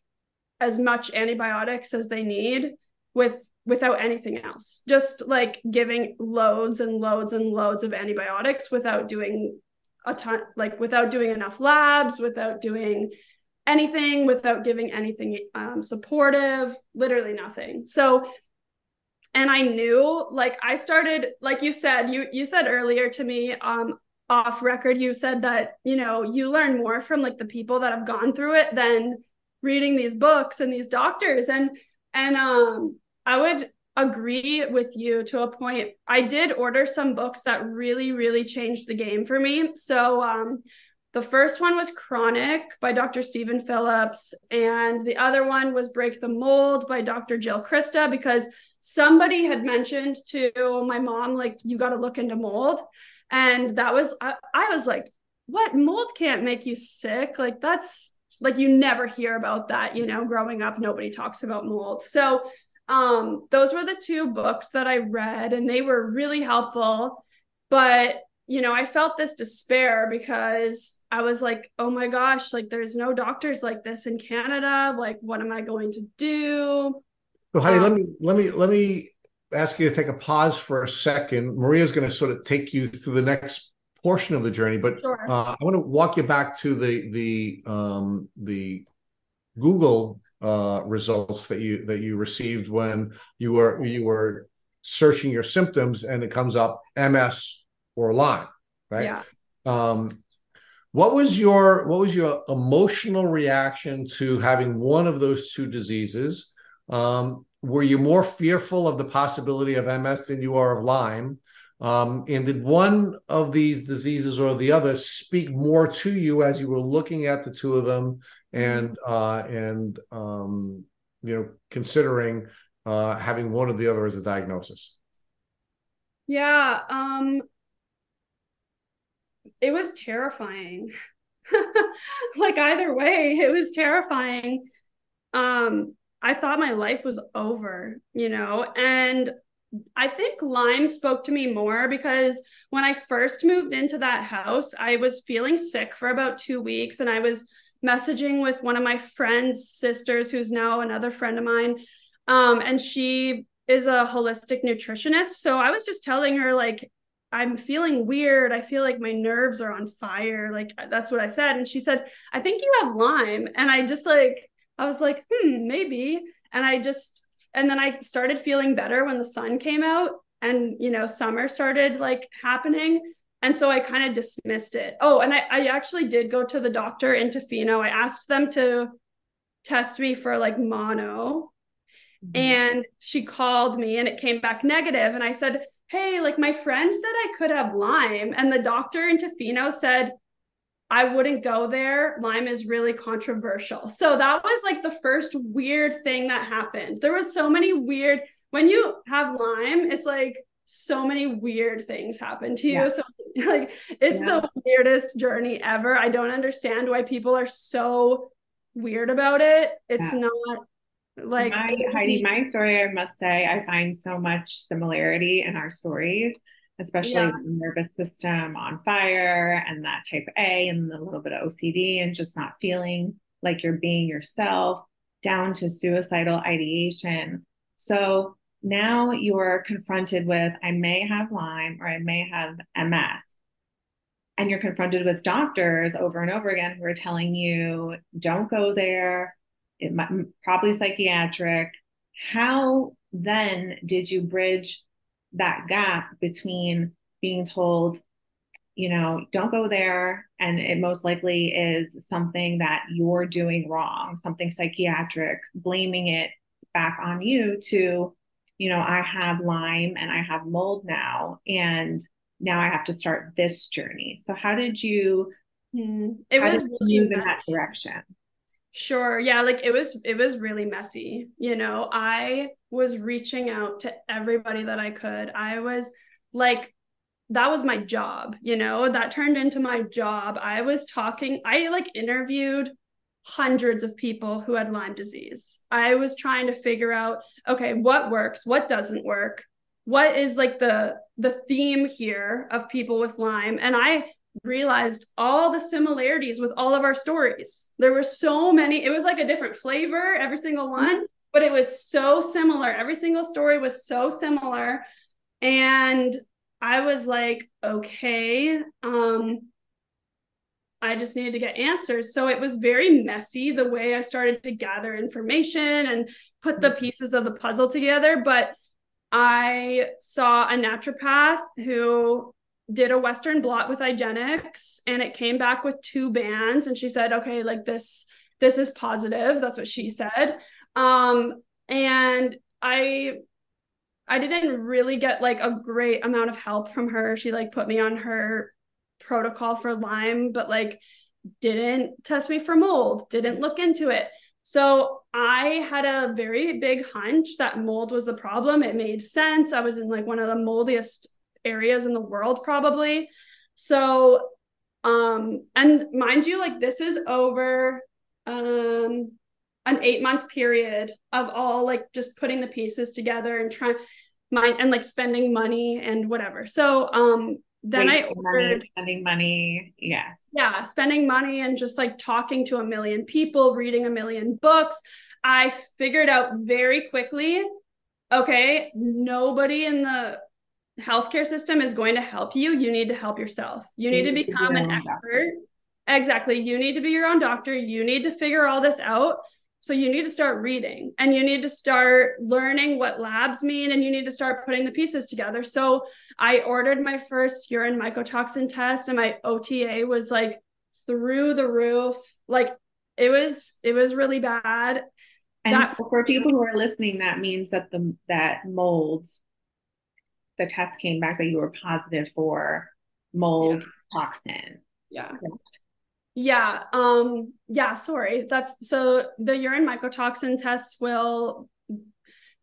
as much antibiotics as they need with without anything else. Just like giving loads and loads and loads of antibiotics without doing a ton like without doing enough labs without doing anything without giving anything um, supportive literally nothing. So and i knew like i started like you said you you said earlier to me um off record you said that you know you learn more from like the people that have gone through it than reading these books and these doctors. And and um i would agree with you to a point. I did order some books that really really changed the game for me. So um the first one was Chronic by Dr. Steven Phillips, and the other one was Break the Mold by Dr. Jill Crista because somebody had mentioned to my mom, like, you got to look into mold. And that was, I, I was like, what? Mold can't make you sick. Like, that's like, you never hear about that, you know, growing up, nobody talks about mold. So, um, those were the two books that I read, and they were really helpful. But you know, I felt this despair because I was like, oh my gosh, like there's no doctors like this in Canada. Like, what am I going to do? So Heidi, um, let me let me let me ask you to take a pause for a second. Maria's going to sort of take you through the next portion of the journey, but sure. uh, I want to walk you back to the the um, the Google uh, results that you that you received when you were you were searching your symptoms, and it comes up MS or Lyme, right? Yeah. Um, what was your what was your emotional reaction to having one of those two diseases? Um, were you more fearful of the possibility of MS than you are of Lyme? Um, and did one of these diseases or the other speak more to you as you were looking at the two of them and uh, and um, you know considering uh, having one or the other as a diagnosis? Yeah, um, it was terrifying. like either way, it was terrifying. Um, I thought my life was over, you know, and I think Lyme spoke to me more because when I first moved into that house, I was feeling sick for about two weeks and I was messaging with one of my friend's sisters, who's now another friend of mine. Um, and she is a holistic nutritionist. So I was just telling her, like, I'm feeling weird. I feel like my nerves are on fire. Like that's what I said. And she said, I think you have Lyme. And I just like, I was like, hmm, maybe. And I just, and then I started feeling better when the sun came out and, you know, summer started like happening. And so I kind of dismissed it. Oh, and I, I actually did go to the doctor in Tofino. I asked them to test me for like mono. Mm-hmm. And she called me and it came back negative. And I said, hey, like my friend said I could have Lyme. And the doctor in Tofino said, I wouldn't go there. Lyme is really controversial. So that was like the first weird thing that happened. There was so many weird when you have Lyme, it's like so many weird things happen to you. Yeah. So like it's yeah. the weirdest journey ever. I don't understand why people are so weird about it. It's yeah. not like my, Heidi, my story, I must say, I find so much similarity in our stories, especially yeah. the nervous system on fire and that type A and a little bit of OCD and just not feeling like you're being yourself down to suicidal ideation. So now you're confronted with, I may have Lyme or I may have MS. And you're confronted with doctors over and over again who are telling you, don't go there, it might, probably psychiatric. How then did you bridge that gap between being told, you know, don't go there, and it most likely is something that you're doing wrong, something psychiatric, blaming it back on you to, you know, I have Lyme and I have mold now, and now I have to start this journey. So, how did you? Hmm. It was really move in that direction. Sure. Yeah, like it was it was really messy. You know, I was reaching out to everybody that I could. I was like that was my job, you know, that turned into my job. I was talking, I like interviewed hundreds of people who had Lyme disease. I was trying to figure out, okay, what works, what doesn't work, what is like the the theme here of people with Lyme. And I realized all the similarities with all of our stories. There were so many, it was like a different flavor, every single one, but it was so similar. Every single story was so similar. And I was like, okay, um, I just needed to get answers. So it was very messy the way I started to gather information and put the pieces of the puzzle together. But I saw a naturopath who did a Western blot with IGeneX and it came back with two bands. And she said, okay, like this, this is positive. That's what she said. Um, and I I didn't really get like a great amount of help from her. She like put me on her protocol for Lyme, but like didn't test me for mold, didn't look into it. So I had a very big hunch that mold was the problem. It made sense. I was in like one of the moldiest areas in the world probably so um and mind you like this is over um an eight month period of all like just putting the pieces together and trying mine and like spending money and whatever so um then Wasting I ordered money, spending money. Yeah. Yeah. Spending money and just like talking to a million people, reading a million books. I figured out very quickly okay, nobody in the healthcare system is going to help you, you need to help yourself. You need, to become to be an expert. Doctor. Exactly. You need to be your own doctor. You need to figure all this out. So you need to start reading and you need to start learning what labs mean and you need to start putting the pieces together. So I ordered my first urine mycotoxin test and my OTA was like through the roof. Like it was it was really bad. And that, so for people who are listening, that means that the that molds the test came back that you were positive for mold yeah. toxin. Yeah. Yeah. Um, yeah, sorry. That's so the urine mycotoxin tests will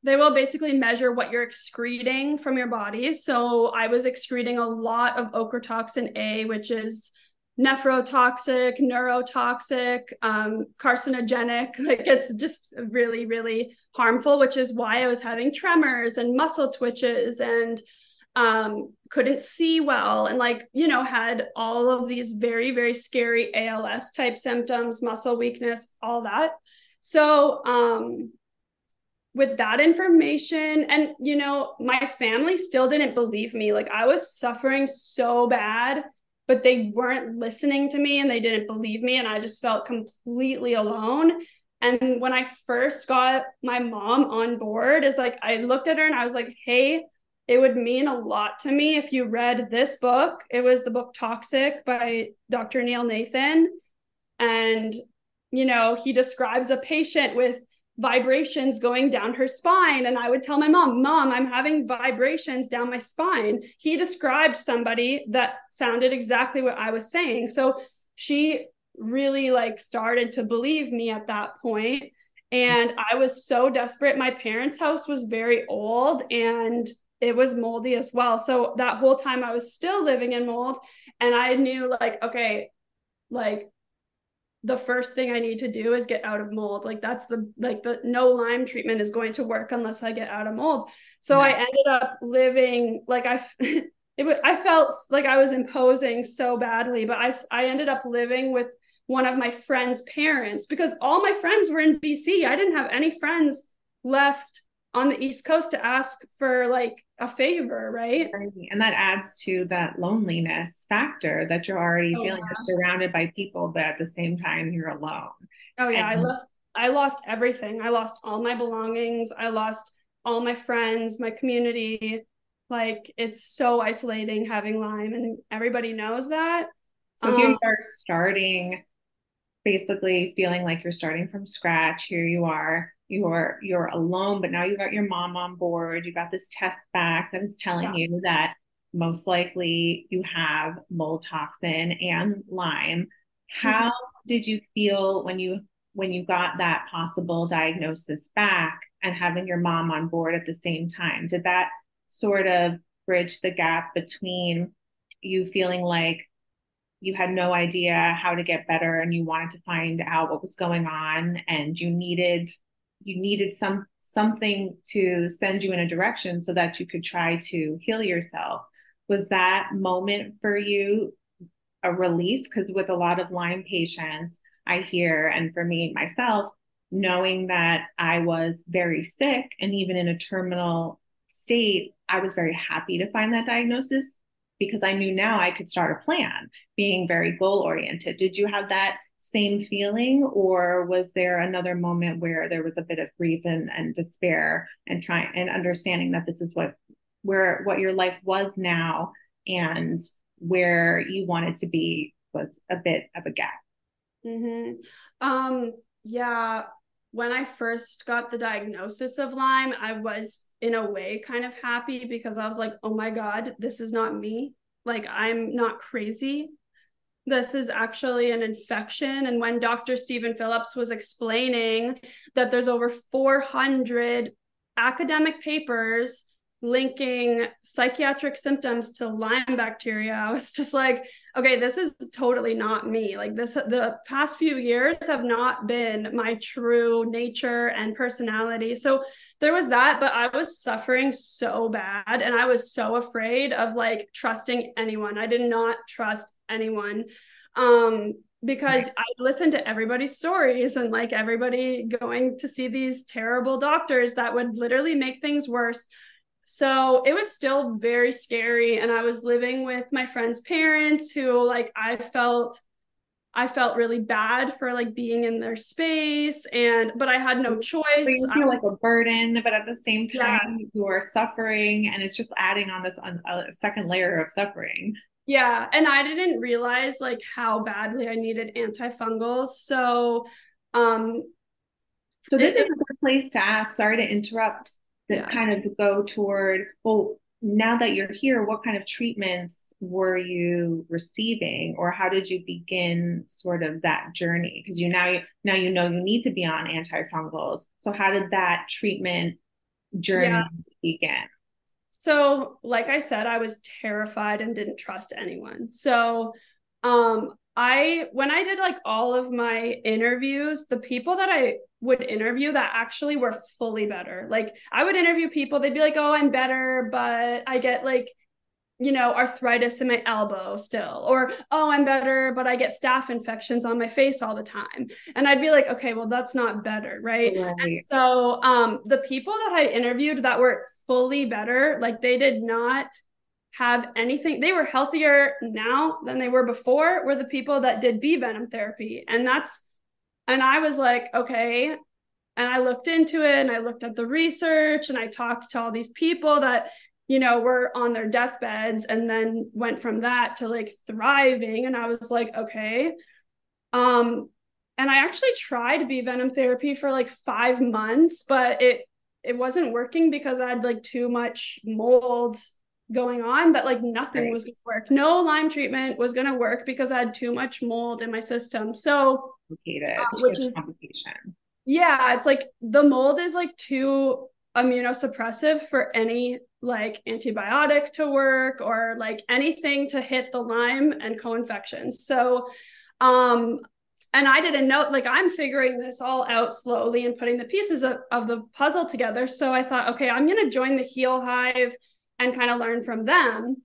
they will basically measure what you're excreting from your body. So I was excreting a lot of ochratoxin A, which is nephrotoxic, neurotoxic, um, carcinogenic. Like it's just really, really harmful, which is why I was having tremors and muscle twitches and um, couldn't see well and like, you know, had all of these very, very scary ALS type symptoms, muscle weakness, all that. So, um, with that information and you know my family still didn't believe me like i was suffering so bad but they weren't listening to me and they didn't believe me and i just felt completely alone. And when i first got my mom on board is like i looked at her and i was like hey it would mean a lot to me if you read this book. It was the book toxic by dr neil nathan. And you know he describes a patient with vibrations going down her spine. And I would tell my mom, Mom, I'm having vibrations down my spine. He described somebody that sounded exactly what I was saying. So she really like started to believe me at that point. And I was so desperate. My parents' house was very old and it was moldy as well. So that whole time I was still living in mold. And I knew, like, okay, like the first thing I need to do is get out of mold. Like that's the like the no Lyme treatment is going to work unless I get out of mold. So I ended up living like I it was I felt like I was imposing so badly, but I I ended up living with one of my friends' parents because all my friends were in BC. I didn't have any friends left on the East Coast to ask for like a favor, right? And that adds to that loneliness factor that you're already oh, feeling. You're surrounded by people, but at the same time, you're alone. Oh yeah, and- I left. I lost everything. I lost all my belongings. I lost all my friends, my community. Like it's so isolating having Lyme, and everybody knows that. So um, here you are starting, basically feeling like you're starting from scratch. Here you are you're you're alone but now you got your mom on board you got this test back that is telling yeah. you that most likely you have mold toxin and lyme how mm-hmm. did you feel when you when you got that possible diagnosis back and having your mom on board at the same time did that sort of bridge the gap between you feeling like you had no idea how to get better and you wanted to find out what was going on and you needed you needed some something to send you in a direction so that you could try to heal yourself. Was that moment for you a relief? Because with a lot of lyme patients i hear and for me myself knowing that i was very sick and even in a terminal state i was very happy to find that diagnosis because i knew now i could start a plan being very goal oriented did you have that same feeling or was there another moment where there was a bit of grief and, and despair and trying and understanding that this is what where what your life was now and where you wanted to be was a bit of a gap? Mm-hmm. um yeah. When i first got the diagnosis of lyme i was in a way kind of happy because i was like oh my god this is not me. Like i'm not crazy this is actually an infection. And when Dr. Steven Phillips was explaining that there's over 400 academic papers linking psychiatric symptoms to Lyme bacteria, I was just like, okay, this is totally not me. Like this, the past few years have not been my true nature and personality. So there was that, but I was suffering so bad and I was so afraid of like trusting anyone. I did not trust anyone. Um, because I listened to everybody's stories and like everybody going to see these terrible doctors that would literally make things worse so it was still very scary and i was living with my friend's parents who like i felt i felt really bad for like being in their space and but i had no choice. So you feel like a burden but at the same time yeah. you are suffering and it's just adding on this on a second layer of suffering. Yeah and i didn't realize like how badly i needed antifungals so um so this it, is a good place to ask sorry to interrupt that yeah. kind of go toward well now that you're here what kind of treatments were you receiving? Or how did you begin sort of that journey? Because you now now you know you need to be on antifungals. So how did that treatment journey yeah. begin? So like i said i was terrified and didn't trust anyone. So um I when I did like all of my interviews, the people that I would interview that actually were fully better. Like I would interview people, they'd be like, "Oh, I'm better, but I get like you know, arthritis in my elbow still, or oh, I'm better, but I get staph infections on my face all the time. And I'd be like, okay, well, that's not better, right? right. And so um, the people that I interviewed that were fully better, like they did not have anything they were healthier now than they were before were the people that did bee venom therapy and that's and i was like okay. And i looked into it and i looked at the research and i talked to all these people that you know were on their deathbeds and then went from that to like thriving. And i was like okay. Um and i actually tried bee venom therapy for like 5 months but it it wasn't working because i had like too much mold going on that like nothing right. was going to work. No Lyme treatment was going to work because I had too much mold in my system. So, uh, which is yeah, it's like the mold is like too immunosuppressive for any like antibiotic to work or like anything to hit the Lyme and co-infections. So, um, and I didn't know, like, I'm figuring this all out slowly and putting the pieces of, of the puzzle together. So I thought, okay, I'm going to join the Heal Hive and kind of learn from them.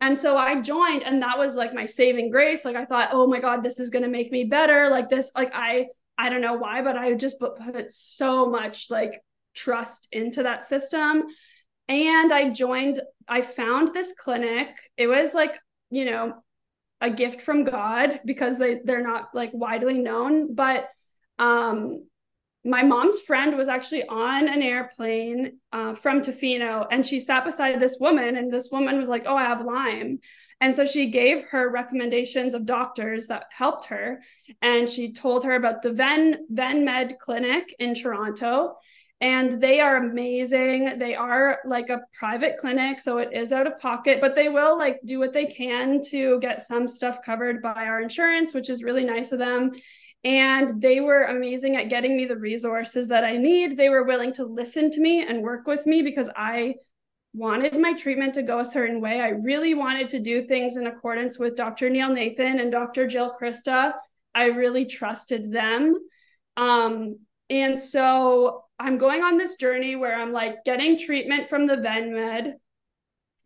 And so I joined, and that was like my saving grace. Like, I thought, oh my God, this is going to make me better. Like, this, like, I, I don't know why, but I just put, put so much like trust into that system. And I joined, I found this clinic. It was like, you know, a gift from God because they they're not like widely known. But um, my mom's friend was actually on an airplane uh, from Tofino, and she sat beside this woman, and this woman was like, "Oh, I have Lyme." And so she gave her recommendations of doctors that helped her. And she told her about the Venn, Venn Med Clinic in Toronto and they are amazing. They are like a private clinic, so it is out of pocket, but they will like do what they can to get some stuff covered by our insurance, which is really nice of them. And they were amazing at getting me the resources that I need. They were willing to listen to me and work with me because I wanted my treatment to go a certain way. I really wanted to do things in accordance with Dr. Neil Nathan and Dr. Jill Crista. I really trusted them. Um, and so I'm going on this journey where I'm like getting treatment from the Venn Med.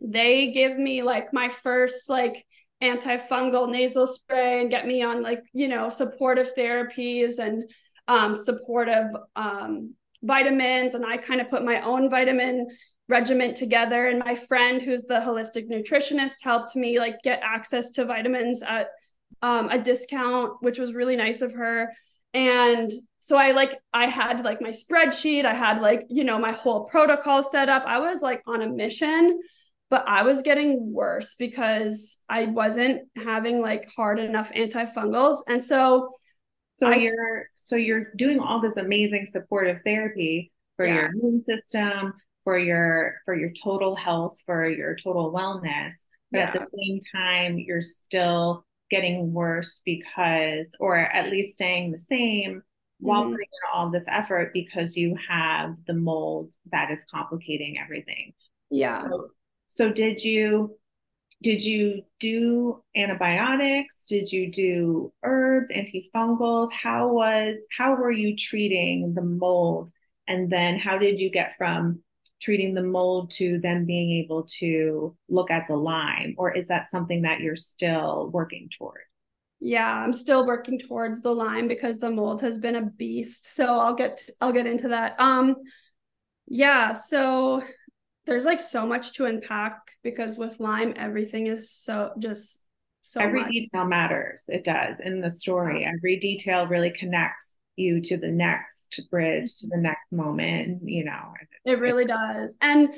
They give me like my first like antifungal nasal spray and get me on like, you know, supportive therapies and um, supportive um, vitamins. And I kind of put my own vitamin regiment together. And my friend, who's the holistic nutritionist, helped me like get access to vitamins at um, a discount, which was really nice of her and so i like i had like my spreadsheet i had like you know my whole protocol set up i was like on a mission but i was getting worse because i wasn't having like hard enough antifungals and so so I, you're so you're doing all this amazing supportive therapy for yeah. your immune system for your for your total health for your total wellness but yeah. at the same time you're still getting worse because, or at least staying the same mm-hmm. while putting in all this effort because you have the mold that is complicating everything. Yeah. So, so did you did you do antibiotics? Did you do herbs antifungals? How was how were you treating the mold? And then how did you get from treating the mold to then being able to look at the Lyme or is that something that you're still working toward? Yeah i'm still working towards the Lyme because the mold has been a beast. So i'll get i'll get into that. Um yeah so there's like so much to unpack because with Lyme everything is so just so every much. detail matters. It does in the story. Every detail really connects you to the next bridge to the mm-hmm. next moment you know it really does. And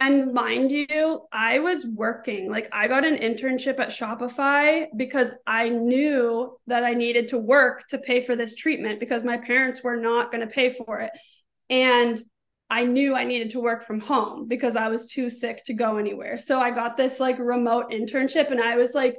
and mind you i was working like i got an internship at shopify because i knew that i needed to work to pay for this treatment because my parents were not going to pay for it. And i knew i needed to work from home because i was too sick to go anywhere. So i got this like remote internship and i was like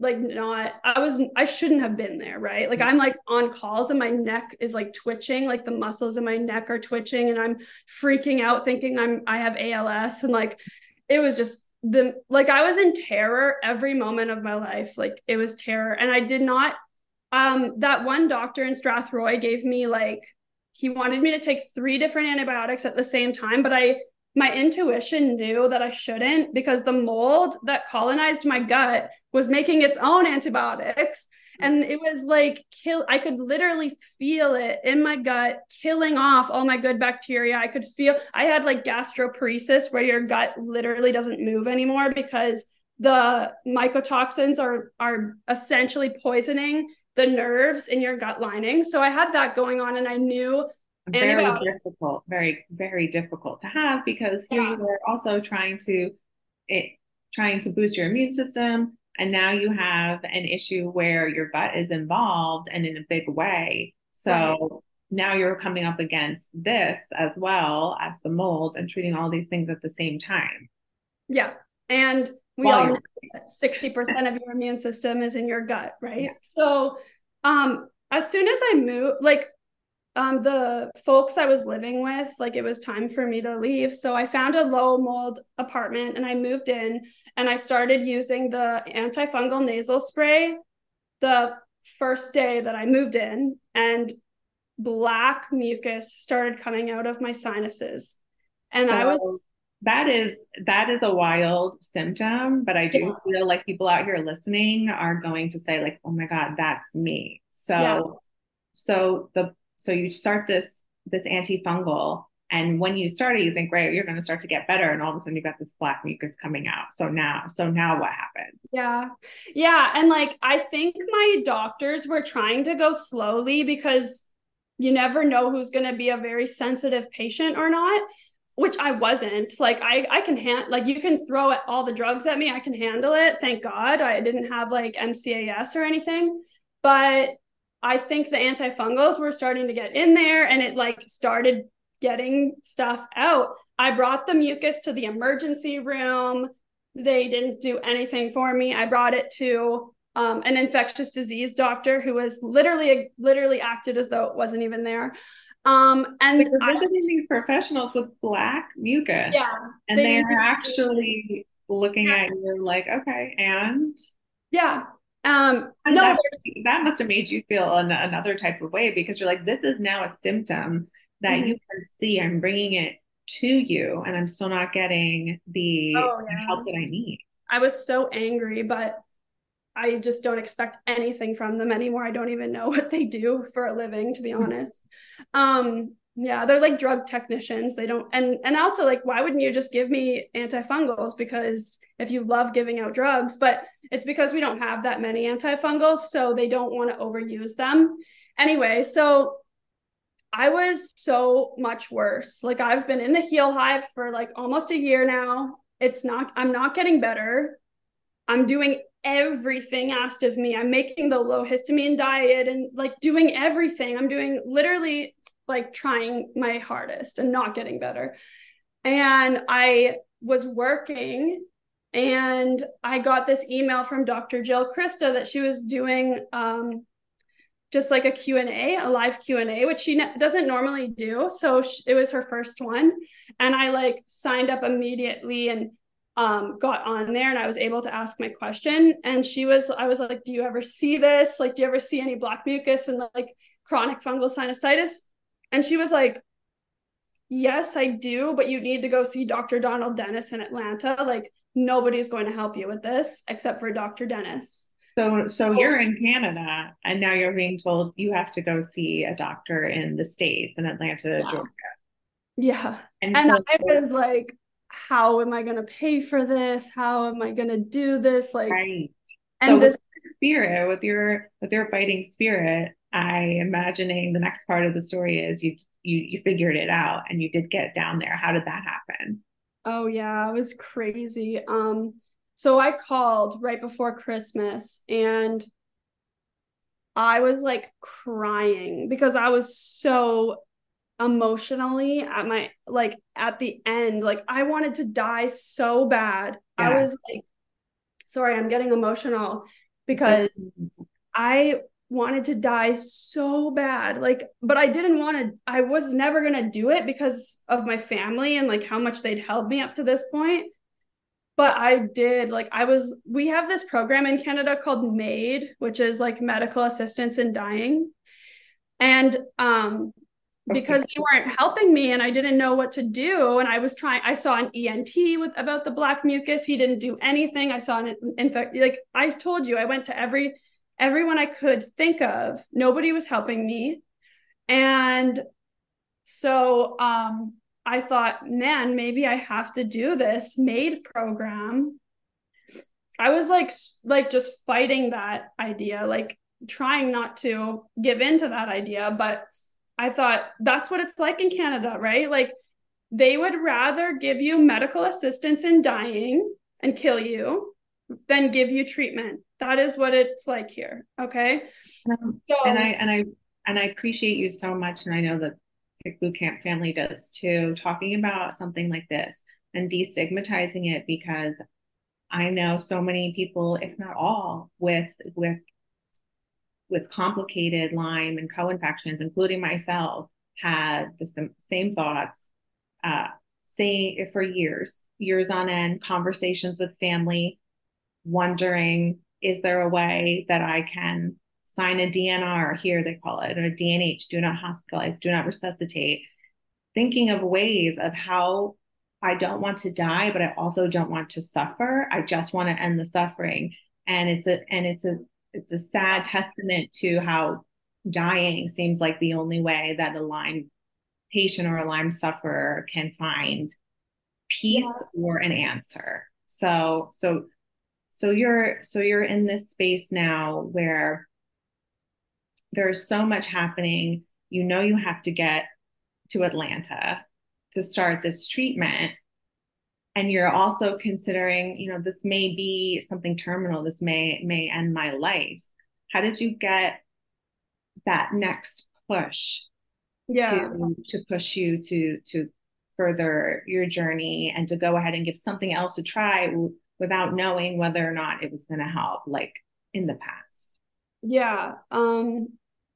like not i was i shouldn't have been there right? Like i'm like on calls and my neck is like twitching like the muscles in my neck are twitching and i'm freaking out thinking i'm i have als and like it was just the like i was in terror every moment of my life. Like it was terror and i did not um that one doctor in strathroy gave me like he wanted me to take three different antibiotics at the same time but i my intuition knew that I shouldn't because the mold that colonized my gut was making its own antibiotics. And it was like kill, I could literally feel it in my gut, killing off all my good bacteria. I could feel I had like gastroparesis where your gut literally doesn't move anymore because the mycotoxins are are essentially poisoning the nerves in your gut lining. So I had that going on and I knew very difficult, very, very difficult to have because here yeah. you are also trying to it trying to boost your immune system. And now you have an issue where your gut is involved and in a big way. So right. now you're coming up against this as well as the mold and treating all these things at the same time. Yeah. And we While all know that 60% of your immune system is in your gut, right? Yeah. So um as soon as I moved, like um, the folks I was living with, like it was time for me to leave. So I found a low mold apartment and I moved in and I started using the antifungal nasal spray. The first day that I moved in, and black mucus started coming out of my sinuses. And so I was that is that is a wild symptom, but I do yeah. feel like people out here listening are going to say like, "Oh my god, that's me." So yeah. so the so you start this this antifungal and when you start it, you think, right, you're going to start to get better. And all of a sudden you've got this black mucus coming out. So now, so now what happens? Yeah. Yeah. And like, I think my doctors were trying to go slowly because you never know who's going to be a very sensitive patient or not which I wasn't. Like I I can hand like you can throw all the drugs at me, I can handle it. Thank God I didn't have like MCAS or anything. But I think the antifungals were starting to get in there and it like started getting stuff out. I brought the mucus to the emergency room. They didn't do anything for me. I brought it to um, an infectious disease doctor who was literally literally acted as though it wasn't even there. Um, and like visiting these professionals with black mucus. Yeah. And they are actually looking yeah. at you like, okay, and yeah. Um, and no, that, that, must have made you feel an, another type of way because you're like, this is now a symptom that mm-hmm. you can see. I'm bringing it to you, and I'm still not getting the oh, yeah. help that I need. I was so angry, but I just don't expect anything from them anymore. I don't even know what they do for a living, to be hmm. honest. Um, yeah, they're like drug technicians. They don't and and also like why wouldn't you just give me antifungals because if you love giving out drugs, but it's because we don't have that many antifungals, so they don't want to overuse them. Anyway, so I was so much worse. Like I've been in the heel hive for like almost a year now. It's not I'm not getting better. I'm doing everything asked of me. I'm making the low histamine diet and like doing everything. I'm doing literally like trying my hardest and not getting better. And I was working and I got this email from Dr. Jill Crista that she was doing um, just like a Q&A, a live Q&A, which she ne- doesn't normally do. So sh- it was her first one. And I like signed up immediately and um, got on there and I was able to ask my question. And she was, I was like, Do you ever see this? Like, do you ever see any black mucus and like chronic fungal sinusitis? And she was like, Yes, I do, but you need to go see Dr. Donald Dennis in Atlanta. Like, nobody's going to help you with this except for Dr. Dennis. So, so you're in Canada, and now you're being told you have to go see a doctor in the states in Atlanta, yeah. Georgia. Yeah, and, and so, I was like, how am I going to pay for this? How am I going to do this? Like, right. And so this spirit with your with your fighting spirit, I imagining the next part of the story is you you you figured it out and you did get down there. How did that happen? Oh yeah, it was crazy. Um, so I called right before Christmas and I was like crying because I was so emotionally at my like at the end like i wanted to die so bad. Yeah. i was like sorry i'm getting emotional because i wanted to die so bad. Like but i didn't want to i was never going to do it because of my family and like how much they'd held me up to this point. But i did like i was we have this program in canada called MAID which is like medical assistance in dying. And um because they weren't helping me and I didn't know what to do. And I was trying, I saw an ENT with about the black mucus. He didn't do anything. I saw an infect, like I told you, I went to every everyone I could think of. Nobody was helping me. And so um I thought, man, maybe I have to do this MAID program. I was like like just fighting that idea, like trying not to give in to that idea, but I thought that's what it's like in Canada, right? Like they would rather give you medical assistance in dying and kill you than give you treatment. That is what it's like here. Okay. Um, so, and I and I and I appreciate you so much. And I know that Tick Boot Camp family does too, talking about something like this and destigmatizing it because I know so many people, if not all, with with with complicated Lyme and co-infections, including myself, had the same thoughts, uh, saying for years, years on end, conversations with family, wondering, is there a way that I can sign a DNR here, they call it, or a DNH, do not hospitalize, do not resuscitate. Thinking of ways of how I don't want to die, but I also don't want to suffer. I just want to end the suffering. And it's a and it's a it's a sad testament to how dying seems like the only way that a Lyme patient or a Lyme sufferer can find peace yeah. or an answer. So so so you're so you're in this space now where there's so much happening. You know you have to get to Atlanta to start this treatment. And you're also considering, you know, this may be something terminal. This may may end my life. How did you get that next push yeah. to to push you to to further your journey and to go ahead and give something else a try without knowing whether or not it was going to help like in the past yeah um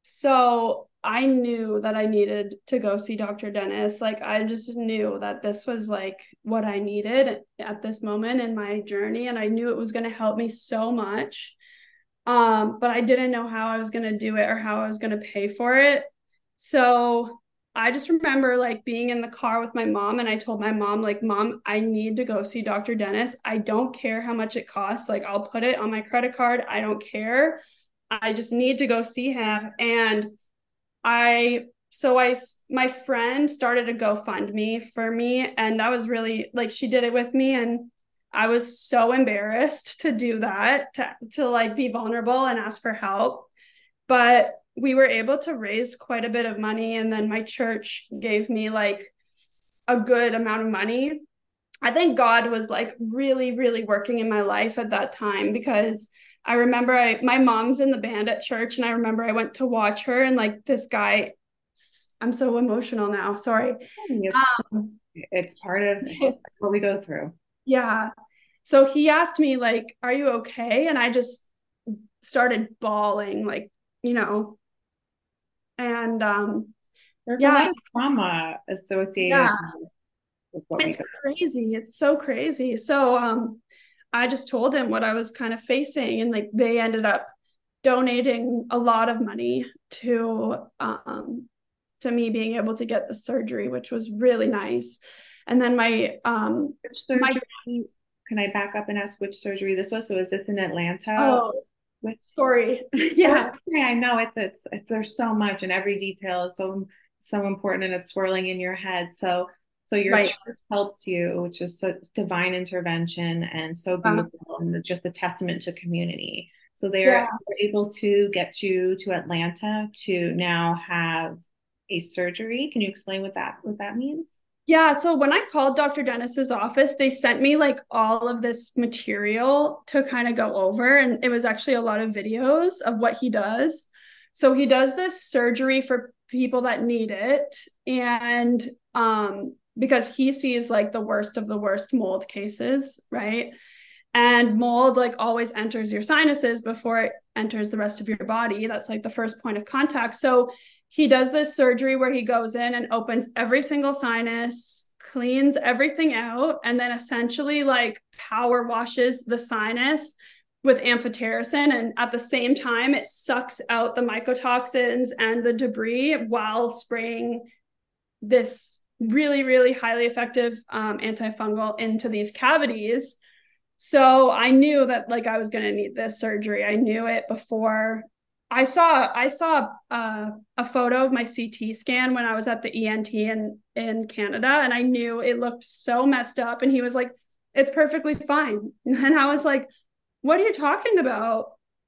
so i knew that i needed to go see dr dennis like i just knew that this was like what i needed at this moment in my journey and i knew it was going to help me so much um but i didn't know how i was going to do it or how i was going to pay for it so I just remember like being in the car with my mom and I told my mom like mom I need to go see Dr. Dennis. I don't care how much it costs. Like I'll put it on my credit card. I don't care. I just need to go see him and I so I my friend started a GoFundMe for me and that was really like she did it with me and I was so embarrassed to do that to to like be vulnerable and ask for help. But we were able to raise quite a bit of money and then my church gave me like a good amount of money i think god was like really really working in my life at that time because i remember i my mom's in the band at church and i remember i went to watch her and like this guy i'm so emotional now sorry. It's, um, it's part of what we go through. Yeah. So he asked me like are you okay? And i just started bawling like you know. And um there's yeah, a lot of trauma associated yeah. it's crazy. It's so crazy. So um i just told him what i was kind of facing and like they ended up donating a lot of money to um to me being able to get the surgery which was really nice and then my um which surgery my, can i back up and ask which surgery this was so is this in atlanta oh with story. yeah. yeah, I know it's, it's it's there's so much and every detail is so so important and it's swirling in your head. So so your right. church helps you, which is divine intervention and so uh-huh. beautiful uh-huh. and just a testament to community. So they're yeah. able to get you to Atlanta to now have a surgery. Can you explain what that what that means? Yeah. So when I called Dr. Dennis's office, they sent me like all of this material to kind of go over. And it was actually a lot of videos of what he does. So he does this surgery for people that need it. And um, because he sees like the worst of the worst mold cases, right? And mold like always enters your sinuses before it enters the rest of your body. That's like the first point of contact. So he does this surgery where he goes in and opens every single sinus, cleans everything out, and then essentially like power washes the sinus with amphotericin. And at the same time, it sucks out the mycotoxins and the debris while spraying this really, really highly effective um, antifungal into these cavities. So I knew that like I was going to need this surgery. I knew it before I saw I saw uh, a photo of my CT scan when I was at the ENT in in Canada, and I knew it looked so messed up. And he was like, "It's perfectly fine," and I was like, "What are you talking about?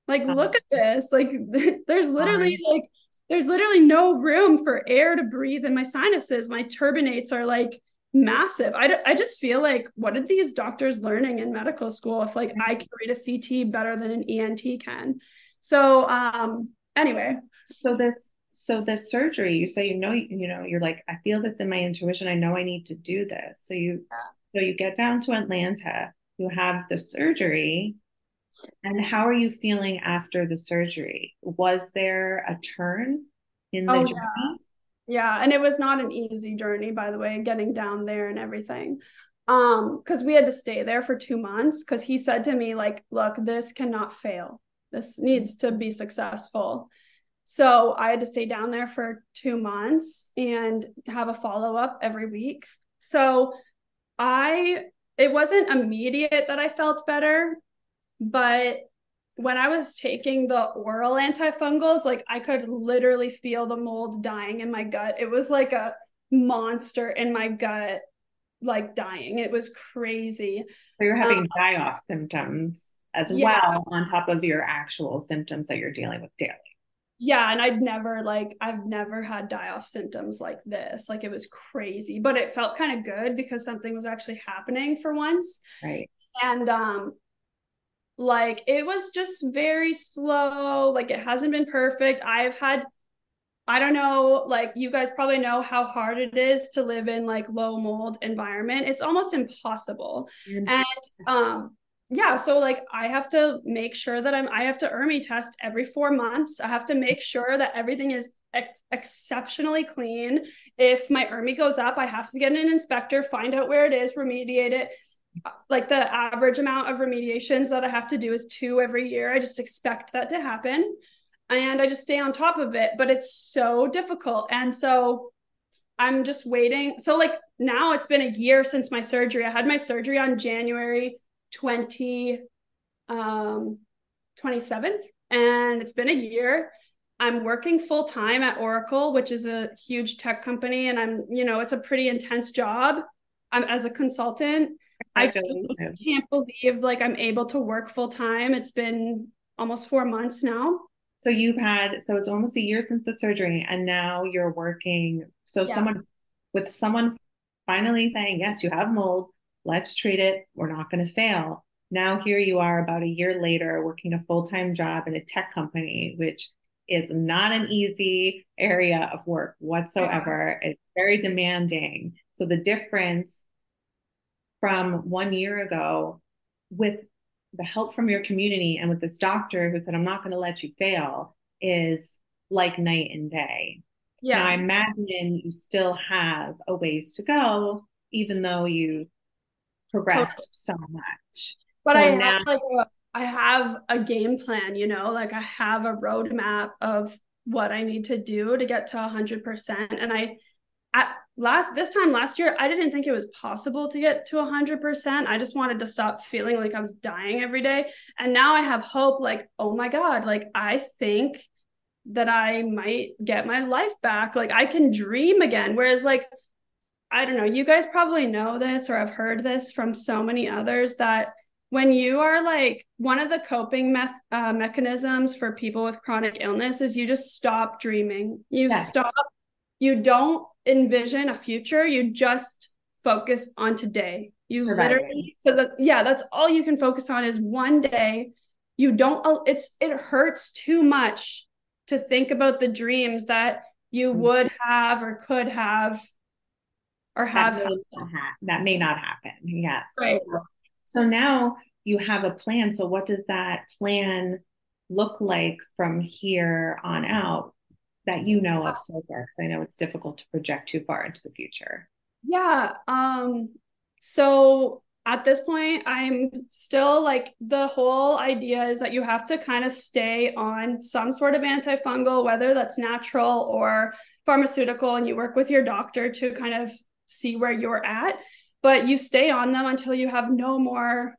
Like, uh-huh. look at this! Like, there's literally like there's literally no room for air to breathe in my sinuses. My turbinates are like." massive I, I just feel like what did these doctors learning in medical school if like i can read a ct better than an ent can so um anyway. So this so this surgery, you say you know you know, you're like, I feel this in my intuition. I know I need to do this. So you so you get down to Atlanta, you have the surgery. And how are you feeling after the surgery? Was there a turn in the oh, journey? Yeah. yeah, and it was not an easy journey, by the way, getting down there and everything um because we had to stay there for two months because he said to me like look this cannot fail this needs to be successful. So I had to stay down there for two months and have a follow up every week. So I, it wasn't immediate that I felt better, but when I was taking the oral antifungals, like I could literally feel the mold dying in my gut. It was like a monster in my gut, like dying. It was crazy. So you're having um, die off symptoms as yeah. well on top of your actual symptoms that you're dealing with daily. Yeah, and I'd never like I've never had die off symptoms like this. Like it was crazy, but it felt kind of good because something was actually happening for once. Right. And um like it was just very slow. Like it hasn't been perfect. I've had i don't know like you guys probably know how hard it is to live in like low mold environment. It's almost impossible. Mm-hmm. and um yeah so like i have to make sure that i'm i have to ERMI test every four months. I have to make sure that everything is ex- exceptionally clean. If my ERMI goes up i have to get an inspector find out where it is remediate it like the average amount of remediations that I have to do is two every year. I just expect that to happen and I just stay on top of it, but it's so difficult. And so I'm just waiting. So like now it's been a year since my surgery. I had my surgery on January 20 um 27th and it's been a year. I'm working full time at Oracle, which is a huge tech company and I'm, you know, it's a pretty intense job. I'm as a consultant I just can't believe like I'm able to work full time. It's been almost four months now. So you've had so it's almost a year since the surgery, and now you're working. So yeah. someone with someone finally saying, "Yes, you have mold. Let's treat it. We're not going to fail." Now here you are, about a year later, working a full time job in a tech company, which is not an easy area of work whatsoever. Yeah. It's very demanding. So the difference from one year ago with the help from your community and with this doctor who said, I'm not going to let you fail is like night and day. Yeah. Now, I imagine you still have a ways to go, even though you progressed so much. But so I now- have like a, I have a game plan, you know, like I have a roadmap of what I need to do to get to 100%. And I at last this time last year i didn't think it was possible to get to 100% i just wanted to stop feeling like i was dying every day. And now i have hope like oh my god like i think that i might get my life back. Like i can dream again. Whereas like i don't know you guys probably know this or have heard this from so many others that when you are like one of the coping me- uh, mechanisms for people with chronic illness is you just stop dreaming. You stop you don't envision a future you just focus on today. You Surviving. literally because yeah that's all you can focus on is one day. You don't it's it hurts too much to think about the dreams that you mm-hmm. would have or could have or have that may ha- that may not happen yes. Right. So, so now you have a plan. So what does that plan look like from here on out that you know of so far? Because I know it's difficult to project too far into the future. Yeah. Um, so at this point, I'm still like the whole idea is that you have to kind of stay on some sort of antifungal, whether that's natural or pharmaceutical, and you work with your doctor to kind of see where you're at. But you stay on them until you have no more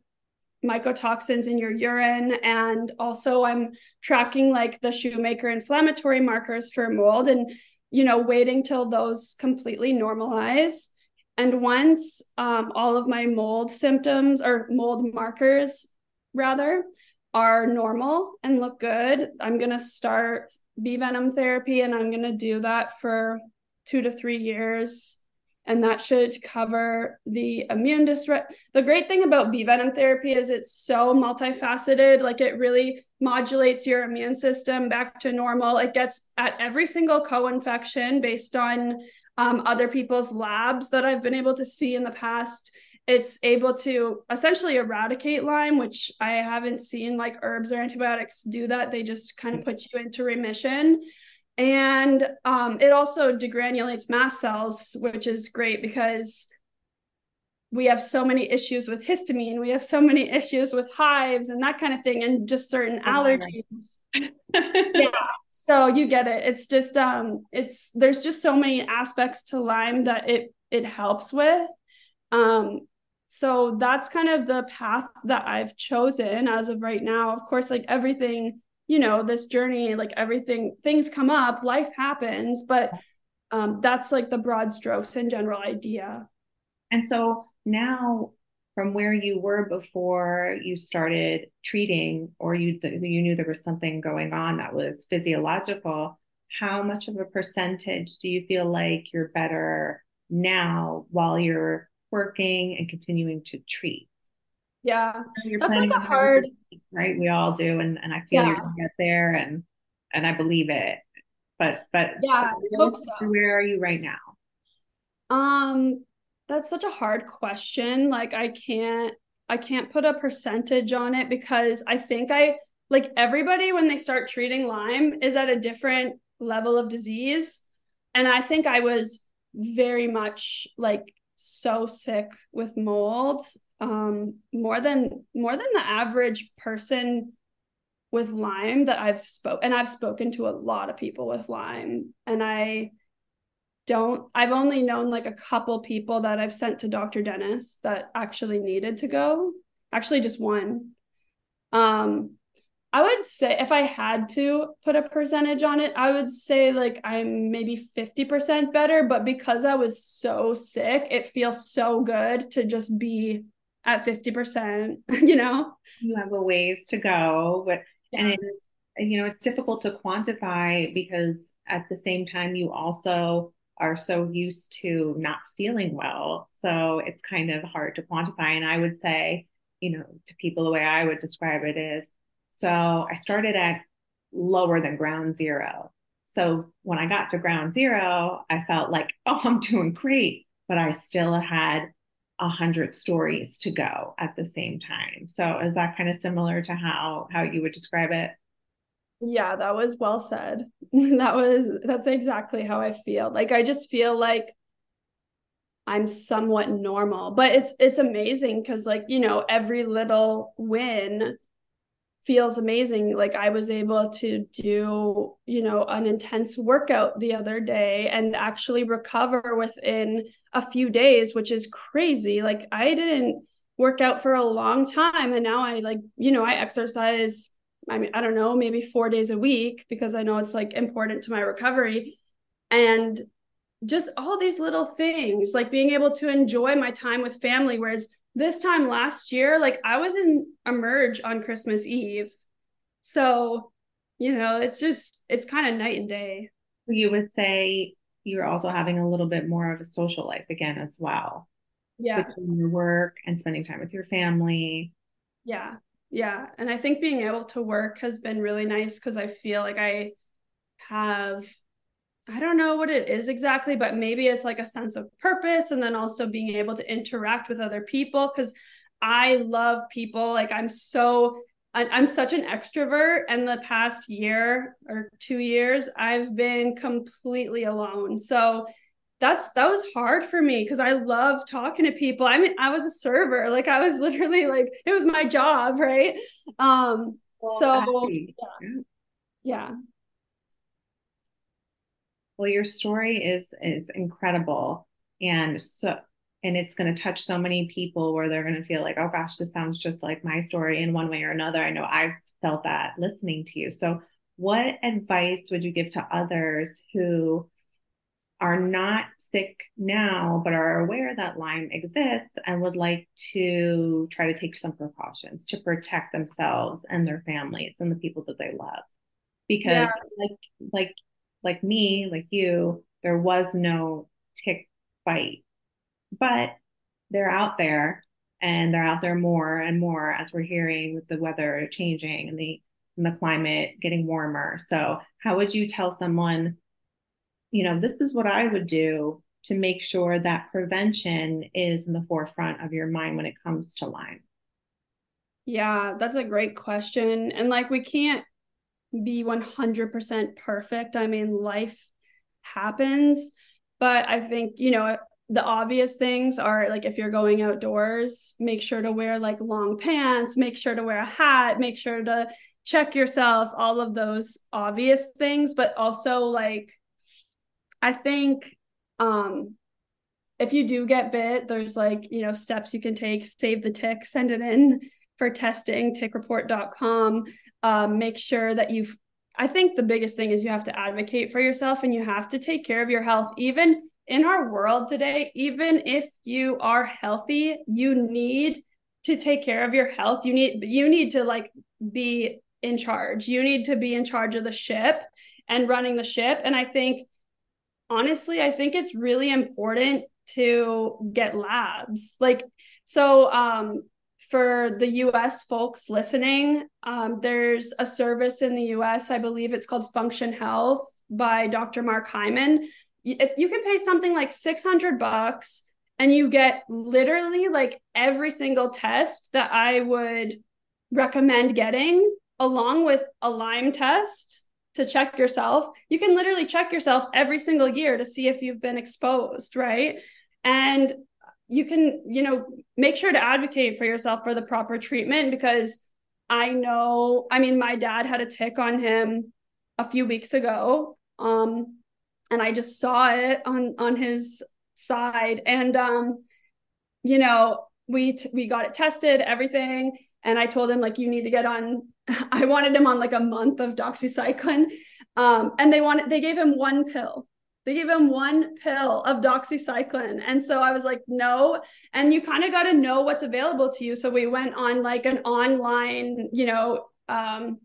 mycotoxins in your urine. And also i'm tracking like the shoemaker inflammatory markers for mold and you know waiting till those completely normalize. And once um, all of my mold symptoms or mold markers rather are normal and look good i'm going to start bee venom therapy and i'm going to do that for two to three years and that should cover the immune disrupt. The great thing about bee venom therapy is it's so multifaceted. Like it really modulates your immune system back to normal. It gets at every single co-infection based on um, other people's labs that I've been able to see in the past. It's able to essentially eradicate Lyme, which I haven't seen like herbs or antibiotics do that. They just kind of put you into remission. And um, it also degranulates mast cells, which is great because we have so many issues with histamine, we have so many issues with hives and that kind of thing, and just certain oh, allergies. yeah. So you get it. It's just um it's there's just so many aspects to Lyme that it it helps with. Um so that's kind of the path that I've chosen as of right now. Of course, like everything, you know, this journey, like everything, things come up, life happens, but um, that's like the broad strokes and general idea. And so now, from where you were before you started treating, or you you knew there was something going on that was physiological, how much of a percentage do you feel like you're better now while you're working and continuing to treat? Yeah, you're that's like a hard, right? We all do, and and I feel yeah. you're gonna get there, and and I believe it. But but yeah, I hope so. Where are you right now? Um, that's such a hard question. Like I can't I can't put a percentage on it because I think I like everybody when they start treating Lyme is at a different level of disease. And I think I was very much like so sick with mold um more than more than the average person with Lyme that I've spoke and I've spoken to a lot of people with Lyme and I don't I've only known like a couple people that I've sent to Dr. Dennis that actually needed to go. Actually just one. Um I would say if I had to put a percentage on it, I would say like I'm maybe 50% better, but because I was so sick, it feels so good to just be at 50%, you know. You have a ways to go, but yeah. and you know, it's difficult to quantify because at the same time you also are so used to not feeling well. So it's kind of hard to quantify. And I would say, you know, to people, the way I would describe it is so I started at lower than ground zero. So when I got to ground zero, I felt like, oh, I'm doing great, but I still had a hundred stories to go at the same time. So is that kind of similar to how how you would describe it? Yeah, that was well said. that was that's exactly how I feel. Like I just feel like I'm somewhat normal. But it's it's amazing cuz like, you know, every little win feels amazing. Like I was able to do, you know, an intense workout the other day and actually recover within a few days, which is crazy. Like I didn't work out for a long time and now I like, you know, I exercise I mean, I don't know, maybe four days a week because I know it's like important to my recovery. And just all these little things, like being able to enjoy my time with family. Whereas this time last year, like I was in Emerge on Christmas Eve. So, you know, it's just, it's kind of night and day. You would say you're also having a little bit more of a social life again as well. Yeah. Between your work and spending time with your family. Yeah yeah and i think being able to work has been really nice because i feel like i have i don't know what it is exactly but maybe it's like a sense of purpose and then also being able to interact with other people because i love people like i'm so I'm such an extrovert, and the past year or two years, I've been completely alone. So that's that was hard for me because I love talking to people. I mean, I was a server, like I was literally like it was my job, right? Um, well, so yeah. yeah. Well, your story is is incredible, and so and it's going to touch so many people where they're going to feel like, oh gosh, this sounds just like my story in one way or another. I know I've felt that listening to you. So, what advice would you give to others who are not sick now, but are aware that Lyme exists and would like to try to take some precautions to protect themselves and their families and the people that they love. Because yeah. like like like me, like you, there was no tick bite. But they're out there and they're out there more and more as we're hearing with the weather changing and the and the climate getting warmer. So how would you tell someone you know, this is what I would do to make sure that prevention is in the forefront of your mind when it comes to Lyme? Yeah, that's a great question. And like, we can't be 100% perfect. I mean, life happens, but I think, you know, the obvious things are like if you're going outdoors, make sure to wear like long pants, make sure to wear a hat, make sure to check yourself, all of those obvious things, but also like I think um if you do get bit, there's like, you know, steps you can take, save the tick, send it in for testing, tickreport.com. Um, make sure that you've I think the biggest thing is you have to advocate for yourself and you have to take care of your health even in our world today, even if you are healthy, you need to take care of your health. You need you need to like be in charge. You need to be in charge of the ship and running the ship. And I think honestly, I think it's really important to get labs. Like so um for the US folks listening, um, there's a service in the US, I believe it's called Function Health by Dr. Mark Hyman, you can pay something like 600 bucks and you get literally like every single test that I would recommend getting along with a Lyme test to check yourself. You can literally check yourself every single year to see if you've been exposed, right? And you can, you know, make sure to advocate for yourself for the proper treatment because I know, I mean, my dad had a tick on him a few weeks ago. Um, and I just saw it on on his side and um you know we t- we got it tested everything and I told him like you need to get on I wanted him on like a month of doxycycline um and they wanted they gave him one pill they gave him one pill of doxycycline. And so I was like no. And you kind of got to know what's available to you. So we went on like an online you know um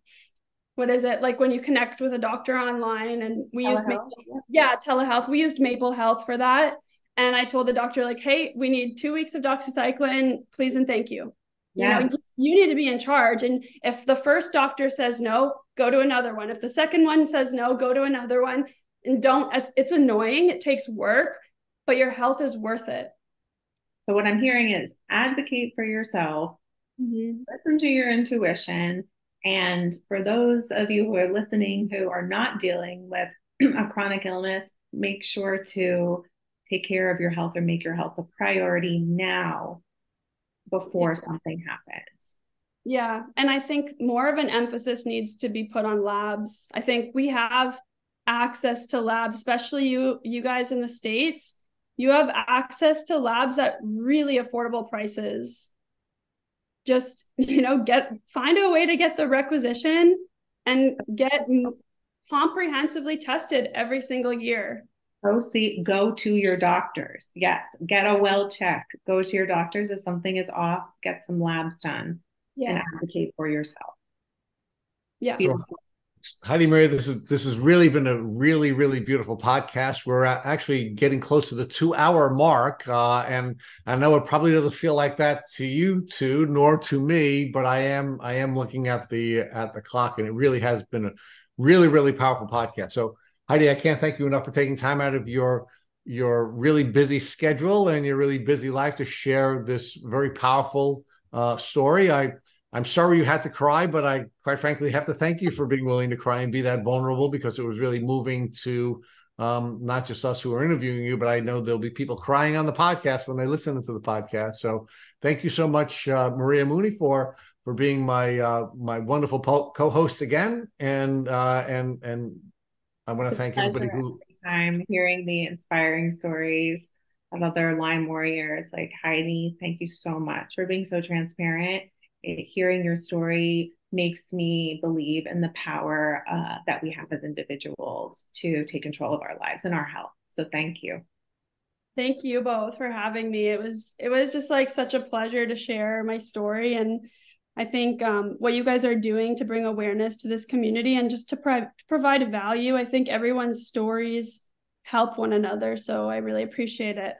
what is it? Like when you connect with a doctor online and we telehealth. used maple, yeah. telehealth. We used maple health for that. And i told the doctor like hey we need two weeks of doxycycline. Please and thank you. Yeah. you know you need to be in charge. And if the first doctor says no go to another one. If the second one says no go to another one and don't it's, it's annoying it takes work but your health is worth it so what i'm hearing is advocate for yourself mm-hmm. listen to your intuition and for those of you who are listening who are not dealing with a chronic illness, make sure to take care of your health or make your health a priority now before yeah. something happens. Yeah. And I think more of an emphasis needs to be put on labs. I think we have access to labs, especially you you guys in the States. You have access to labs at really affordable prices. Just you know get find a way to get the requisition and get comprehensively tested every single year. Go see go to your doctors. Yes get a well check. Go to your doctors if something is off. Get some labs done yeah. and advocate for yourself. Yeah. So, Heidi Maria, this is this has really been a really really beautiful podcast. We're actually getting close to the two hour mark, uh, and I know it probably doesn't feel like that to you two, nor to me. But I am I am looking at the at the clock, and it really has been a really really powerful podcast. So Heidi, I can't thank you enough for taking time out of your your really busy schedule and your really busy life to share this very powerful uh, story. I I'm sorry you had to cry, but I quite frankly have to thank you for being willing to cry and be that vulnerable because it was really moving to um, not just us who are interviewing you, but I know there'll be people crying on the podcast when they listen to the podcast. So thank you so much, uh, Maria Mooney, for for being my uh, my wonderful po- co-host again, and uh, and and I want to thank everybody who time hearing the inspiring stories of other Lyme warriors like Heidi. Thank you so much for being so transparent hearing your story makes me believe in the power uh, that we have as individuals to take control of our lives and our health. So thank you. Thank you both for having me. It was it was just like such a pleasure to share my story and I think um, what you guys are doing to bring awareness to this community and just to, pro- to provide value. I think everyone's stories help one another. So I really appreciate it.